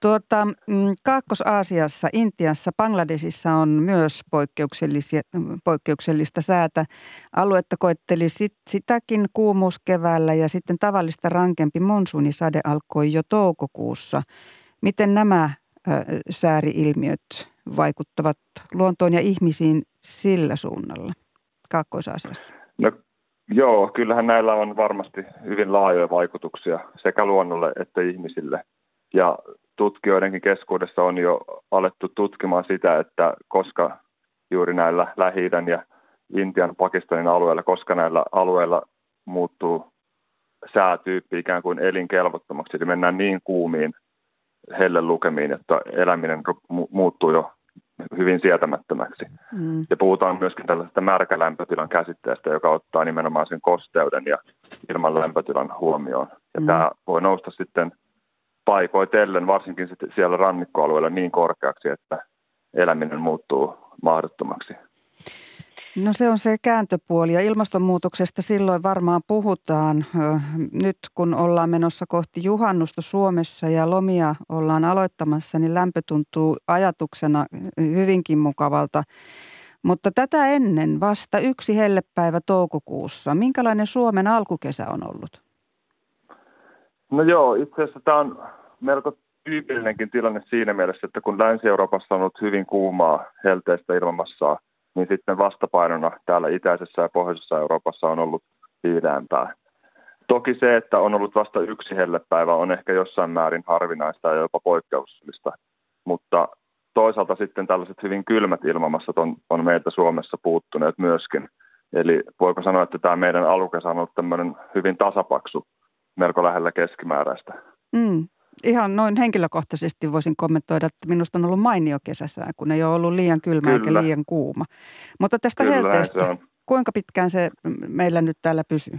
Tuota, mm, Kaakkois-Aasiassa, Intiassa, Bangladesissa on myös poikkeuksellisia, poikkeuksellista säätä. Aluetta koetteli sit, sitäkin kuumuus keväällä ja sitten tavallista rankempi monsuunisade alkoi jo toukokuussa. Miten nämä sääriilmiöt vaikuttavat luontoon ja ihmisiin sillä suunnalla Kaakkois-Aasiassa? No joo, kyllähän näillä on varmasti hyvin laajoja vaikutuksia sekä luonnolle että ihmisille. Ja tutkijoidenkin keskuudessa on jo alettu tutkimaan sitä, että koska juuri näillä lähi ja Intian, Pakistanin alueilla, koska näillä alueilla muuttuu säätyyppi ikään kuin elinkelvottomaksi, eli mennään niin kuumiin helle lukemiin, että eläminen muuttuu jo hyvin sietämättömäksi. Mm. Ja puhutaan myöskin tällaisesta märkälämpötilan käsitteestä, joka ottaa nimenomaan sen kosteuden ja ilman lämpötilan huomioon. Ja mm. tämä voi nousta sitten paikoitellen, varsinkin siellä rannikkoalueella niin korkeaksi, että eläminen muuttuu mahdottomaksi. No se on se kääntöpuoli ja ilmastonmuutoksesta silloin varmaan puhutaan. Nyt kun ollaan menossa kohti juhannusta Suomessa ja lomia ollaan aloittamassa, niin lämpö tuntuu ajatuksena hyvinkin mukavalta. Mutta tätä ennen vasta yksi hellepäivä toukokuussa. Minkälainen Suomen alkukesä on ollut? No joo, itse asiassa tämä on melko tyypillinenkin tilanne siinä mielessä, että kun Länsi-Euroopassa on ollut hyvin kuumaa helteistä ilmamassaa – niin sitten vastapainona täällä itäisessä ja pohjoisessa Euroopassa on ollut viileämpää. Toki se, että on ollut vasta yksi hellepäivä, on ehkä jossain määrin harvinaista ja jopa poikkeuksellista, mutta toisaalta sitten tällaiset hyvin kylmät ilmamassat on, on meiltä Suomessa puuttuneet myöskin. Eli voiko sanoa, että tämä meidän alukesä on ollut tämmöinen hyvin tasapaksu, melko lähellä keskimääräistä. Mm ihan noin henkilökohtaisesti voisin kommentoida, että minusta on ollut mainio kesäsää, kun ei ole ollut liian kylmä Kyllä. eikä liian kuuma. Mutta tästä Kyllä, helteestä, kuinka pitkään se meillä nyt täällä pysyy?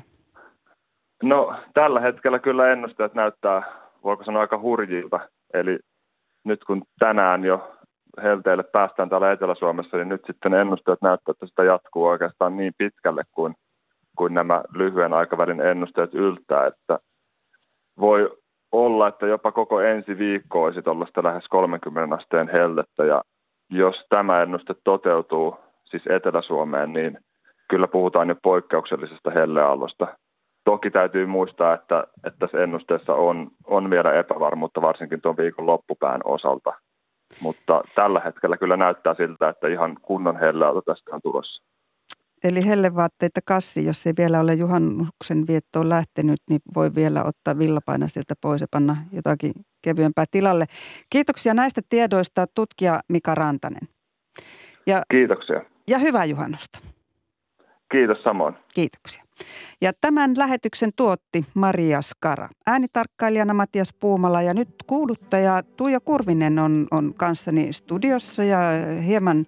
No tällä hetkellä kyllä ennusteet näyttää, voiko sanoa aika hurjilta. Eli nyt kun tänään jo helteille päästään täällä Etelä-Suomessa, niin nyt sitten ennusteet näyttää, että sitä jatkuu oikeastaan niin pitkälle kuin, kuin nämä lyhyen aikavälin ennusteet yltää, että voi olla, että jopa koko ensi viikko olisi tuollaista lähes 30 asteen hellettä ja jos tämä ennuste toteutuu siis Etelä-Suomeen, niin kyllä puhutaan jo poikkeuksellisesta helleaallosta. Toki täytyy muistaa, että, että tässä ennusteessa on, on vielä epävarmuutta varsinkin tuon viikon loppupään osalta. mutta tällä hetkellä kyllä näyttää siltä, että ihan kunnon hellealta tästä on tulossa. Eli hellevaatteita kassi, jos ei vielä ole juhannuksen viettoon lähtenyt, niin voi vielä ottaa villapaina sieltä pois ja panna jotakin kevyempää tilalle. Kiitoksia näistä tiedoista tutkija Mika Rantanen. Ja, Kiitoksia. Ja hyvää juhannusta. Kiitos samoin. Kiitoksia. Ja tämän lähetyksen tuotti Maria Skara. Äänitarkkailijana Matias Puumala ja nyt kuuluttaja Tuija Kurvinen on, on kanssani studiossa ja hieman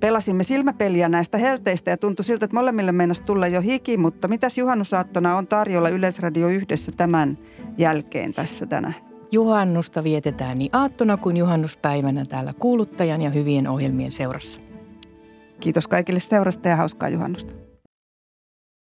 pelasimme silmäpeliä näistä helteistä ja tuntui siltä, että molemmille meinasi tulla jo hiki, mutta mitäs juhannusaattona on tarjolla Yleisradio yhdessä tämän jälkeen tässä tänään? Juhannusta vietetään niin aattona kuin juhannuspäivänä täällä kuuluttajan ja hyvien ohjelmien seurassa. Kiitos kaikille seurasta ja hauskaa juhannusta.